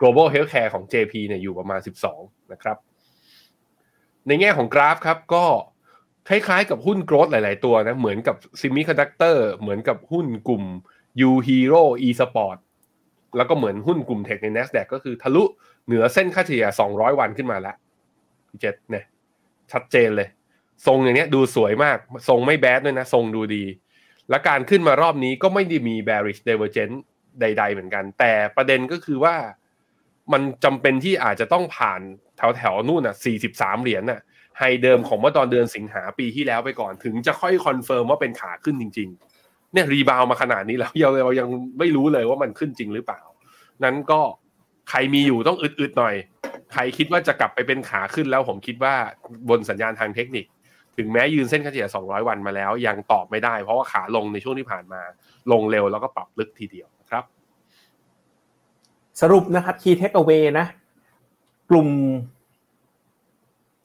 global healthcare ของ JP เนี่ยอยู่ประมาณ 12 นะครับ ในแง่ของกราฟครับก็คล้ายๆกับหุ้น growth หลายๆตัวนะ เหมือนกับ semiconductor เหมือนกับหุ้นกลุ่ม U Hero e Sport แล้วก็เหมือนหุ้นกลุ่ม tech ใน NASDAQ ก็คือทะลุเหนือเส้นค่าเฉลี่ย 200 วันขึ้นมาแล้วเจษเนี่ย ชัดเจนเลย ทรงอย่างนี้ดูสวยมาก ทรงไม่ bad ด้วยนะ ทรงดูดี และการขึ้นมารอบนี้ก็ไม่ได้มี bearish divergence ใด ๆ เหมือนกัน แต่ประเด็นก็คือว่ามันจำเป็นที่อาจจะต้องผ่านแถวแถวนู่นอะ 43 เหรียญน่ะ high เดิมของเมื่อตอนเดือนสิงหาปีที่แล้วไปก่อน ถึงจะค่อย confirm ว่าเป็นขาขึ้นจริง ๆ เนี่ยรีบาวมาขนาดนี้แล้วเรายังไม่รู้เลยว่ามันขึ้นจริงหรือเปล่า นั้นก็ใครมีอยู่ต้องอึดๆหน่อย ใครคิดว่าจะกลับไปเป็นขาขึ้นแล้วผมคิดว่าบนสัญญาณทางเทคนิค ถึงแม้ยืนเส้นค่าเฉลี่ย 200 วันมาแล้ว ยังตอบไม่ได้ เพราะว่าขาลงในช่วงที่ผ่านมา ลงเร็วแล้วก็ปรับลึกทีเดียวครับ สรุปนะครับ key takeaway นะ กลุ่ม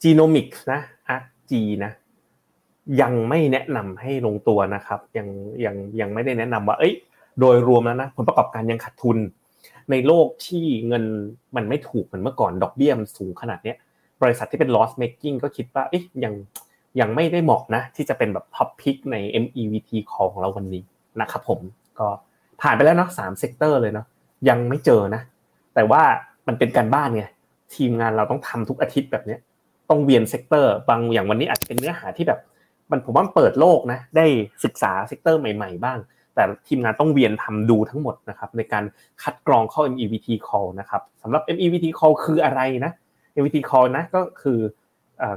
genomics นะ ARKG นะยังไม่แนะนำให้ลงตัวนะครับ ยังยังยังไม่ได้แนะนำว่า เอ้ย โดยรวมแล้วนะผลประกอบการยังขาดทุน ในโลกที่เงินมันไม่ถูกเหมือนเมื่อก่อนดอกเบี้ยมันสูงขนาดนี้บริษัทที่เป็น loss making ก็คิดว่าเอ๊ยยังยังไม่ได้เหมาะนะ ที่จะเป็นแบบ top pick ใน MEVT ของเราวันนี้นะครับผมก็ผ่านไปแล้วเนาะสาม sector เลยเนาะยังไม่เจอนะ แต่ว่ามันเป็นการบ้านไงทีมงานเราต้องทำทุกอาทิตย์แบบเนี้ยต้องเวียน sector บางอย่างวันนี้อาจจะเป็นเนื้อหาที่แบบ มันผมว่าเปิดโลกนะ ได้ศึกษา sector ใหม่ ๆ บ้าง แต่ทีมงานต้องเวียนทำดูทั้งหมดนะครับในการคัดกรองเข้า MEVT call นะครับสำหรับ MEVT call คืออะไรนะ MEVT call นะก็คือ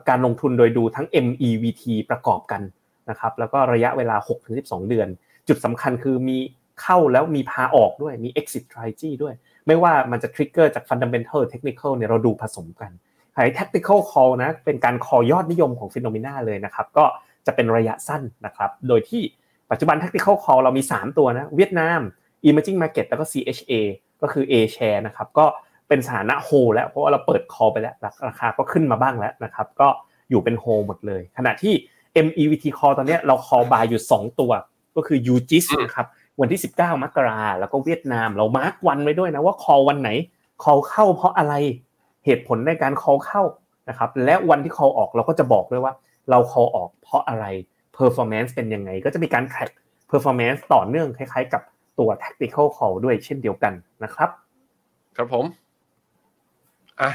การลงทุนโดยดูทั้ง MEVT ประกอบกันนะครับแล้วก็ระยะเวลา 6-12 เดือน จุดสำคัญคือมีเข้าแล้วมีพาออกด้วยมี exit strategy ด้วย ไม่ว่ามันจะ trigger จาก fundamental technical เนี่ยเราดูผสมกันไอ้ tactical call นะเป็นการ call ยอดนิยมของ phenomena เลยนะครับก็จะเป็นระยะสั้นนะครับโดยที่ ปัจจุบัน tactical call เรามี 3 ตัวนะเวียดนาม emerging market แล้วก็ CHA ก็คือ A share นะครับก็เป็นสถานะโฮแล้วเพราะว่าเราเปิดคอไปแล้วราคาก็ขึ้นมาบ้างแล้วนะครับก็อยู่เป็นโฮหมดเลย ขณะที่ MEVT call ตอนนี้เราคอบายอยู่ 2 ตัว ก็คือ UGIS นะครับวันที่ 19 มกราแล้วก็เวียดนาม เรามาร์กวันไว้ด้วยนะว่าคอวันไหนคอเข้าเพราะอะไรเหตุผลในการคอเข้านะครับและวันที่คอออกเราก็จะบอกด้วยว่าเราคอออกเพราะอะไร performance เป็นยังไง ก็จะมีการ track performance ต่อเนื่องคล้ายๆ กับตัว tactical call ด้วยเช่นเดียวกันนะครับ ครับผมอะ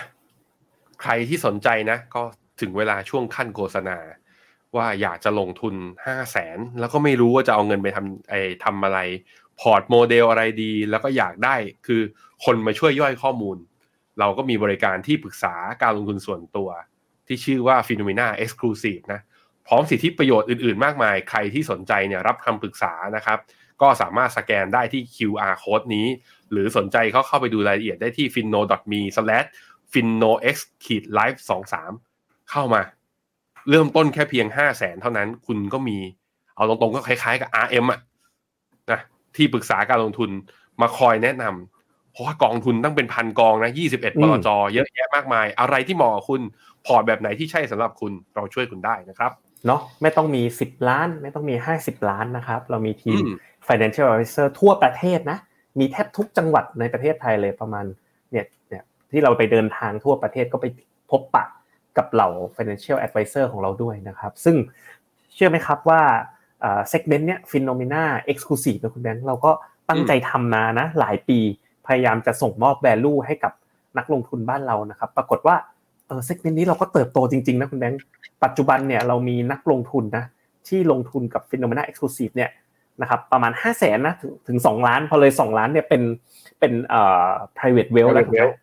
ใครที่สนใจนะ ก็ถึงเวลาช่วงคั่นโฆษณา ว่าอยากจะลงทุนห้าแสนแล้วก็ไม่รู้ว่าจะเอาเงินไปทำไอ้ทำอะไร พอร์ตโมเดลอะไรดี แล้วก็อยากได้คือคนมาช่วยย่อยข้อมูล เราก็มีบริการที่ปรึกษาการลงทุนส่วนตัว ที่ชื่อว่า p h e n o m e n a Exclusive นะ พร้อมสิทธิประโยชน์อื่นๆ มากมาย ใครที่สนใจเนี่ยรับคำปรึกษานะครับ ก็สามารถสแกนได้ที่ QR code นี้ หรือสนใจเขาเข้าไปดูรายละเอียดได้ที่ finno.me f i n o x ขีด live สองสามเข้ามา เริ่มต้นแค่เพียงห้าแสนเท่านั้นคุณก็มี เอาตรงๆก็คล้ายๆกับ RM อะนะที่ปรึกษาการลงทุนมาคอยแนะนำเพราะว่ากองทุนตั้งเป็นพันกองนะยี่สิบเอ็ดบลจเยอะแยะมากมาย อะไรที่เหมาะกับคุณพอร์ตแบบไหนที่ใช่สำหรับคุณเราช่วยคุณได้นะครับ เนาะไม่ต้องมี 10 ล้าน ไม่ต้องมี 50 ล้านนะครับ เรามีทีม financial advisor ทั่วประเทศนะ มีแทบทุกจังหวัดในประเทศไทยเลยประมาณเนี่ยเนี่ยที่เราไปเดินทางทั่วประเทศก็ไปพบปะกับเหล่า financial advisor ของเราด้วยนะครับ ซึ่งเชื่อไหมครับว่า segment เนี้ย Finnomena Exclusive นะคุณแบงค์เราก็ตั้งใจทำมานะ หลายปีพยายามจะส่งมอบ value ให้กับนักลงทุนบ้านเรานะครับ ปรากฏว่า เออ segment นี้เราก็เติบโตจริงๆนะคุณแบงค์ปัจจุบันเนี่ยเรามีนักลงทุนนะที่ลงทุนกับ Finnomena Exclusive เนี่ยนะครับประมาณ 5 0 0แสนนะถึงถึง2ล้าน พอเลย 2 ล้านเนี่ยเป็นเป็นเอ่อ private wealth แล้วคุณแบงค์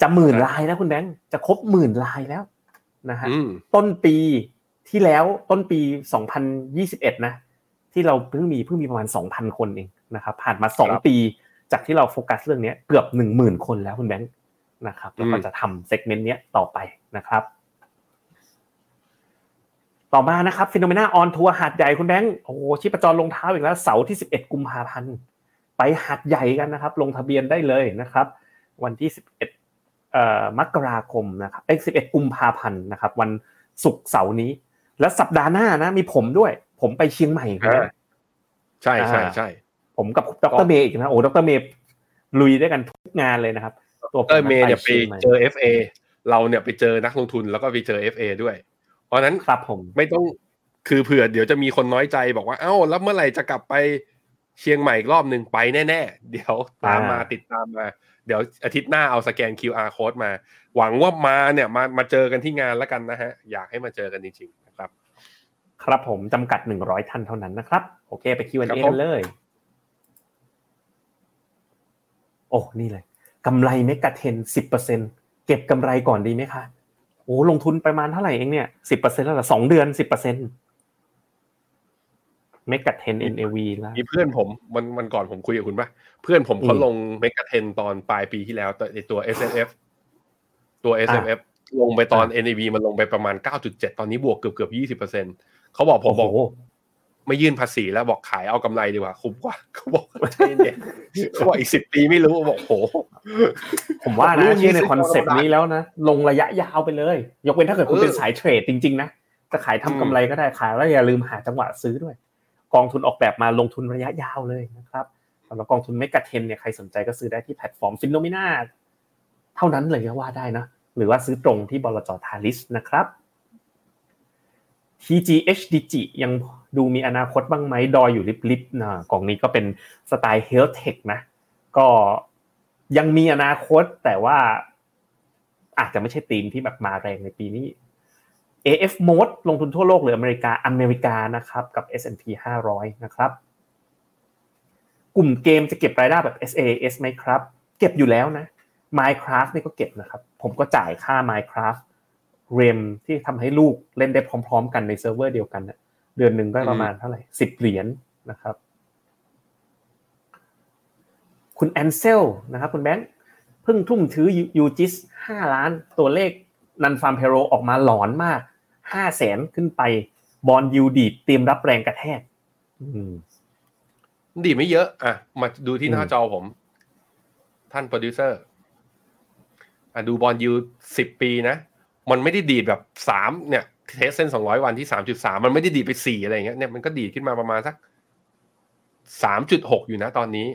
จะหมื่นรายแล้วคุณแบงค์จะครบหมื่นรายแล้วนะฮะต้นปีที่แล้วต้นปี 2021 นะที่เราเพิ่งมีเพิ่งมีประมาณ 2,000 คนเองนะครับผ่านมา 2 ปี จากที่เราโฟกัสเรื่องนี้เกือบ 10,000 คนแล้วคุณแบงค์ นะครับแล้วก็จะทำ segment นี้ต่อไปนะครับ ต่อมานะครับ Finnomena On Tour หาดใหญ่คุณแบงค์โอ้ชีพจรลงเท้าอีกแล้วเสาร์ที่ 11 กุมภาพันธ์ไปหาดใหญ่กันนะครับ ลงทะเบียนได้เลยนะครับ วันที่ 11เอ่อมกราคมนะครับเอ้11 กุมภาพันธ์นะครับ วันศุกร์เสาร์นี้ แล้วสัปดาห์หน้านะ มีผมด้วย ผมไปเชียงใหม่ใช่ใช่ใช่ผมกับดรเมย์อีกนะโอ้ดรเมย์ลุยด้วยกันทุกงานเลยนะครับ ตัวดรเมย์เนี่ยไปเจอ FA เราเนี่ยไปเจอนักลงทุนแล้วก็ไปเจอ FA ด้วย เพราะนั้นครับผมไม่ต้องคือเผื่อเดี๋ยวจะมีคนน้อยใจบอกว่าเอ้าแล้วเมื่อไหร่จะกลับไปเชียงใหม่อีกรอบหนึ่งไปแน่ๆ เดี๋ยวตามมาติดตามมา เดี๋ยวอาทิตย์หน้าเอาสแกน QR code มา หวังว่ามาเนี่ยมามาเจอกันที่งานแล้วกันนะฮะ อยากให้มาเจอกันจริงๆนะครับ ครับผมจำกัดหนึ่งร้อยท่านเท่านั้นนะครับ โอเคไป Q&A กันเลย โอ้นี่เลย กำไรเมกะเทนสิบเปอร์เซ็นเก็บกำไรก่อนดีไหมคะโอ้ลงทุนประมาณเท่าไหร่เองเนี่ยสิบเปอร์เซ็นแล้วหรอสองเดือนสิบเปอร์เซ็นเมกะเทนเอ็นเอวีแล้วมีเพื่อนผมมันมันก่อนผมคุยกับคุณปะเพื่อนผมเขาลงเมกะเทนตอนปลายปีที่แล้วตัว S F F ตัว S F F ลงไปตอน NAV มันลงไปประมาณ 9.7 ตอนนี้บวกเกือบเกือบ20%เขาบอกผมบอก ไม่ยื่นภาษีแล้วบอกขายเอากำไรดีกว่า คุ้มกว่าเขาบอกใช่เนี่ยเขาบอกอีกสิบปีไม่รู้บอกโห ผมว่านะเชื่อในคอนเซปต์นี้แล้วนะ ลงระยะยาวไปเลย ยกเว้นถ้าเกิดคุณเป็นสายเทรดจริง ๆ นะจะขายทำกำไรก็ได้ขายแล้วอย่าลืมหาจังหวะซื้อด้วย กองทุนออกแบบมาลงทุนระยะยาวเลยนะครับสำหรับกองทุน MEGA10 เนี่ยใครสนใจก็ซื้อได้ที่แพลตฟอร์ม Finnomenaเท่านั้นเลยก็ว่าได้นะหรือว่าซื้อตรงที่บลจทาริสนะครับ TGHDG ยังดูมีอนาคตบ้างไหมดอยอยู่ลิบๆนะกล่องนี้ก็เป็นสไตล์เฮลท์เทคนะ ก็ยังมีอนาคตแต่ว่าอาจจะไม่ใช่ธีมที่แบบมาแรงในปีนี้ AF Mode ลงทุนทั่วโลกหรืออเมริกาอเมริกานะครับกับ S&P 500 นะครับ กลุ่มเกมจะเก็บรายได้แบบ SaaS ไหมครับ เก็บอยู่แล้วนะ Minecraft นี่ก็เก็บนะครับ ผมก็จ่ายค่า Minecraft เรมที่ทำให้ลูกเล่นได้พร้อม ๆ กันในเซิร์ฟเวอร์เดียวกันเดือนหนึ่งก็ประมาณเท่าไหร่สิบเหรียญนะครับ คุณแอนเซลนะครับ คุณแบงค์เพิ่งทุ่มถือ UGIS ห้าล้านตัวเลข nonfarm payroll ออกมาหลอนมากห้าแสนขึ้นไปbond yield ดีดเตรียมรับแรงกระแทกดีดไม่เยอะ อะ มาดูที่หน้าจอผม ท่านโปรดิวเซอร์อะดู bond yield สิบปีนะ มันไม่ได้ดีดแบบสามเนี่ย test เส้นสองร้อยวันที่สามจุดสามมันไม่ได้ดีดไปสี่อะไรเงี้ยเนี่ยมันก็ดีดขึ้นมาประมาณสักสามจุดหกอยู่นะตอนนี้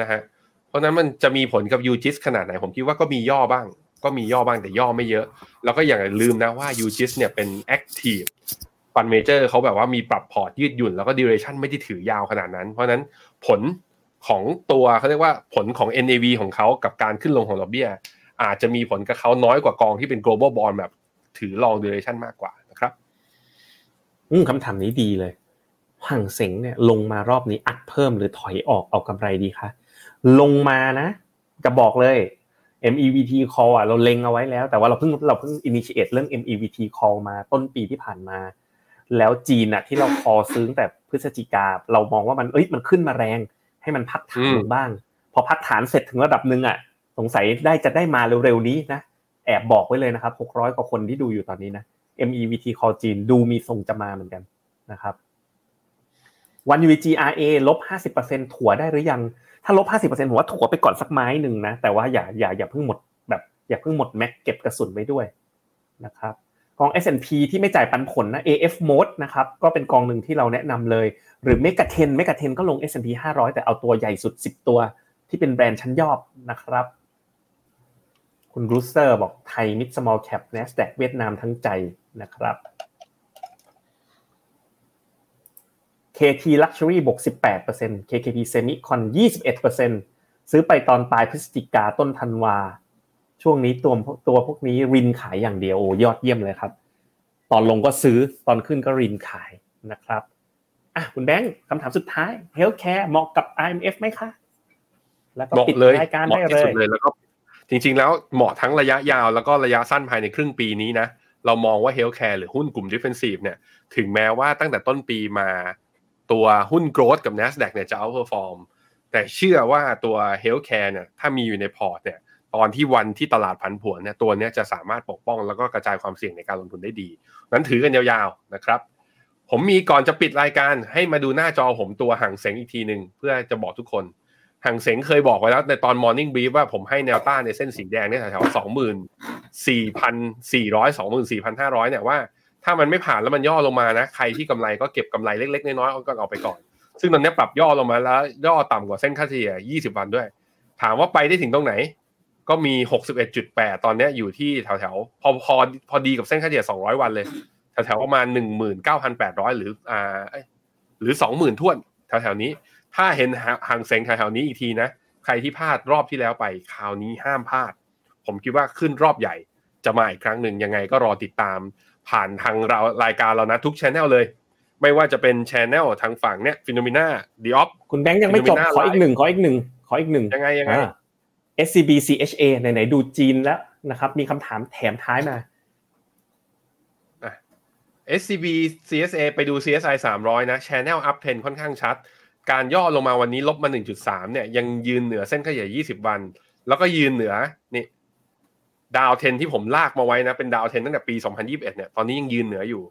นะฮะเพราะนั้นมันจะมีผลกับ UGIS ขนาดไหน ผมคิดว่าก็มีย่อบ้าง ก็มีย่อบ้างแต่ย่อไม่เยอะ แล้วก็อย่าลืมนะว่า UGIS เนี่ยเป็น active fund manager เขาแบบว่ามีปรับพอร์ตยืดหยุ่น แล้วก็ duration ไม่ได้ถือยาวขนาดนั้น เพราะนั้นผลของตัวเขาเรียกว่าผลของ NAV ของเขากับการขึ้นลงของดอกเบี้ย อาจจะมีผลกับเขาน้อยกว่ากองที่เป็น global bond แบบถือ long duration มากกว่านะครับอืมคำถามนี้ดีเลยฮั่งเส็งเนี่ยลงมารอบนี้อัดเพิ่มหรือถอยออกเอากำไรดีคะลงมานะ จะบอกเลย MEVT call อะเราเล็งเอาไว้แล้ว แต่ว่าเราเพิ่งเราเพิ่ง initiate เรื่อง MEVT call มาต้นปีที่ผ่านมา แล้วจีนอะที่เราคอซื้อแต่พฤศจิกา เรามองว่ามันเอ้ยมันขึ้นมาแรง ให้มันพักฐานลงบ้าง พอพักฐานเสร็จถึงระดับหนึ่งอะส งสัยได้จะได้มาเร็วๆนี้นะแอบบอกไว้เลยนะครับ600กว่าคนที่ดูอยู่ตอนนี้นะ MEVT call จีนดูมีทรงจะมาเหมือนกันนะครับวัน UVGRA ลบ50%ถั่วได้หรือยัง ถ้าลบ50%ผมว่าถั่วไปก่อนสักไม้หนึ่งนะ แต่ว่าอย่าอย่าอย่าเพิ่งหมดแบบอย่าเพิ่งหมดแม็กเก็บกระสุนไว้ด้วยนะครับกอง S&P ที่ไม่จ่ายปันผลนะ AF Mode นะครับก็เป็นกองหนึ่งที่เราแนะนำเลย หรือ Mega 10 Mega 10 ก็ลง S&P 500 แต่เอาตัวใหญ่สุด 10 ตัวที่เป็นแบรนด์ชั้นยอดนะครับ คุณรูสเตอร์บอกไทย Mid Small Cap NASDAQ เวียดนามทั้งใจนะครับ KT Luxury บวก 18% KKP Semicon 21%ซื้อไปตอนปลายพฤศจิกาต้นธันวา ช่วงนี้ตัวตัวพวกนี้รินขายอย่างเดียวโอ้ยอดเยี่ยมเลยครับ ตอนลงก็ซื้อตอนขึ้นก็รินขายนะครับอะคุณแบงค์คำถามสุดท้าย Healthcare เหมาะกับ IMF ไหมคะ แล้วก็เหมาะปิดเลยรายการเหมาะได้ที่เลสุยดเลยแล้วก็ จริงๆ แล้วเหมาะทั้งระยะยาวแล้วก็ระยะสั้นภายในครึ่งปีนี้นะเรามองว่า healthcare หรือหุ้นกลุ่ม Defensive เนี่ยถึงแม้ว่าตั้งแต่ต้นปีมาตัวหุ้น growth กับ NASDAQ เนี่ยจะ outperform แต่เชื่อว่าตัว healthcare เนี่ยถ้ามีอยู่ในพอร์ตเนี่ยตอนที่วันที่ตลาดผันผวนเนี่ยตัวเนี้ยจะสามารถปกป้องแล้วก็กระจายความเสี่ยงในการลงทุนได้ดี นั้นถือกันยาวๆนะครับ ผมมีก่อนจะปิดรายการให้มาดูหน้าจอผมตัวฮั่งเส็งอีกทีหนึ่งเพื่อจะบอกทุกคน ห่างเสงเคยบอกไว้แล้วในตอน Morning Brief ว่าผมให้แนวต้านในเส้นสีแดงเนี่ยแถวสองหมื่นสี่พันสี่ร้อยสองหมื่นสี่พันห้าร้อยเนี่ยว่าถ้ามันไม่ผ่านแล้วมันย่อลงมานะ ใครที่กำไรก็เก็บกำไรเล็กๆ น้อยๆเอาก็เอาไปก่อน ซึ่งตอนนี้ปรับย่อลงมาแล้ว ย่อต่ำกว่าเส้นค่าเฉลี่ย20วันด้วย ถามว่าไปได้ถึงตรงไหน ก็มี61.8ตอนนี้อยู่ที่แถวๆพอพอพอดีกับเส้นค่าเฉลี่ย200วันเลยแถวๆประมาณ19,800หรืออ่าเอ้อยหรือ20,000ท้วนแถวๆนี้ ถ้าเห็นห่างเซ็งแถวๆนี้อีกทีนะ ใครที่พลาดรอบที่แล้วไปคราวนี้ห้ามพลาด ผมคิดว่าขึ้นรอบใหญ่จะมาอีกครั้งหนึ่งยังไงก็รอติดตามผ่านทางเรารายการเรานะทุกช anel เลย ไม่ว่าจะเป็นช anel ทางฝั่งเนี้ยฟิโนมิน่าดีออฟคุณแบงค์ยังไม่จบ Phenomena ขออีกหนึ่งขออีกหนึ่งขออีกหนึ่งยังไงยังไงอ่า SCB CHA ไหนๆดูจีนแล้วนะครับ มีคำถามแถมท้ายมา SCB CSA ไปดู CSI 300 นะ Channel Up Trend ค่อนข้างชัด การย่อลงมาวันนี้ลบมา 1.3 เนี่ย ยังยืนเหนือเส้นค่าเฉลี่ย 20 วัน แล้วก็ยืนเหนือนี่ดาวเทนที่ผมลากมาไว้นะ เป็นดาวเทนตั้งแต่ปี 2021 เนี่ย ตอนนี้ยังยืนเหนืออยู่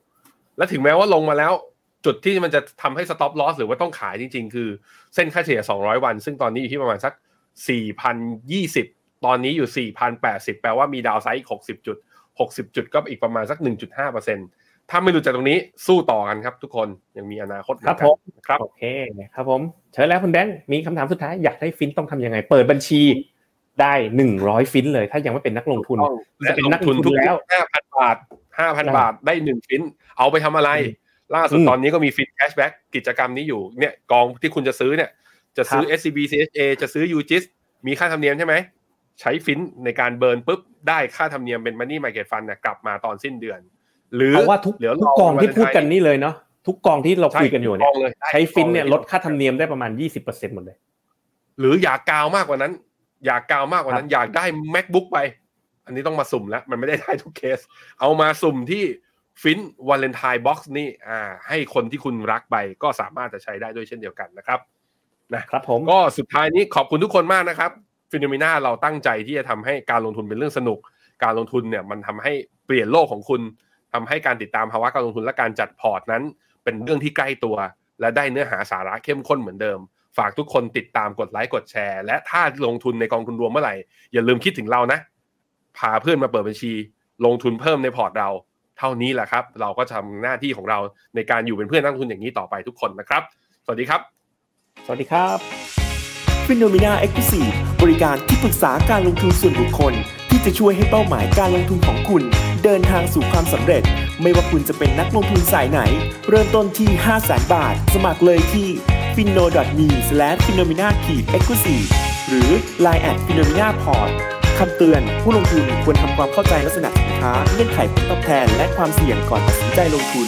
และถึงแม้ว่าลงมาแล้ว จุดที่มันจะทำให้ stop loss หรือว่าต้องขายจริง ๆ คือเส้นค่าเฉลี่ย 200 วัน ซึ่งตอนนี้อยู่ที่ประมาณสัก 4,020 ตอนนี้อยู่ 4,080 แปลว่ามีดาวไซด์อีก 60 จุด 60 จุดก็อีกประมาณสัก 1.5% ถ้าไม่หลุดจากตรงนี้สู้ต่อกันครับ ทุกคนยังมีอนาคตครับเหผมอนกันครับโอเคครับผมเชิญแล้วคุณแบงค์มีคำถามสุดท้ายอยากได้ฟินต้องทำยังไง เปิดบัญชีได้หนึ่งร้อยฟินเลย ถ้ายังไม่เป็นนักลงทุนจะเป็นนักลงทุนแล้วห้าพันบาทห้าพันบาทได้หนึ่งฟินเอาไปทำอะไร ล่าสุดอืมตอนนี้ก็มีฟิน cashback กิจกรรมนี้อยู่เนี่ยกองที่คุณจะซื้อเนี่ย จะซื้อครับ SCB CHA จะซื้อ UGIS มีค่าธรรมเนียมใช่ไหมใช้ฟินในการ burn ปุ๊บได้ค่าธรรมเนียมเป็น Money Market Fund เนี่ยกลับมาตอนสิ้นเดือน หรือเอาว่าทุกเหลือรทุกกองที่พูดกันนี่เลยเนาะทุกกองที่เราคุยกันอยู่เนี่ยใช่ทุกกงลดได้ใช้ฟินเนี่ยทุกกองลดอค่าธรรมเนียมได้ประมาณ20%หมดเลย หรืออยากกาวมากกว่านั้น อยากกาวมากกว่านั้น อยากได้ MacBook ไป อันนี้ต้องมาสุ่มแล้ว มันไม่ได้ได้ทุกเคส เอามาสุ่มที่ FIN Valentine Box นี่อ่า ให้คนที่คุณรักไปก็สามารถจะใช้ได้ด้วยเช่นเดียวกันนะครับครับผมก็สุดท้ายนี้ขอบคุณทุกคนมากนะครับ Finnomena เราตั้งใจที่จะทำให้การลงทุนเป็นเรื่องสนุก การลงทุนเนี่ยมันทำให้เปลี่ยนโลกของคุณ ทำให้การติดตามภาวะการลงทุนและการจัดพอร์ตนั้น เป็นเรื่องที่ใกล้ตัว และได้เนื้อหาสาระเข้มข้นเหมือนเดิม ฝากทุกคนติดตามกดไลค์กดแชร์ และถ้าลงทุนในกองทุนรวมเมื่อไหร่ อย่าลืมคิดถึงเรานะ พาเพื่อนมาเปิดบัญชี ลงทุนเพิ่มในพอร์ตเรา เท่านี้แหละครับ เราก็ทำหน้าที่ของเราในการอยู่เป็นเพื่อนนักลงทุนอย่างนี้ต่อไปทุกคนนะครับ สวัสดีครับ สวัสดีครับ f i n o m e n a e x c l u s i v e บริการที่ปรึกษาการลงทุนส่วนบุคคล ที่จะช่วยให้เป้าหมายการลงทุนของคุณ เดินทางสู่ความสำเร็จ ไม่ว่าคุณจะเป็นนักลงทุนสายไหน เริ่มต้นที่ 5 0 0 0 0 0 บาท สมัครเลยที่ f i n o m e f i n o m e n a e x c l u s i v e หรือ line at f i n o m e n a p o r t คำเตือน ผู้ลงทุนควรทำความเข้าใจลักษณะสินค้าเงื่อนไขผลตอบแทน และความเสี่ยงก่อนตัดสินใจลงทุน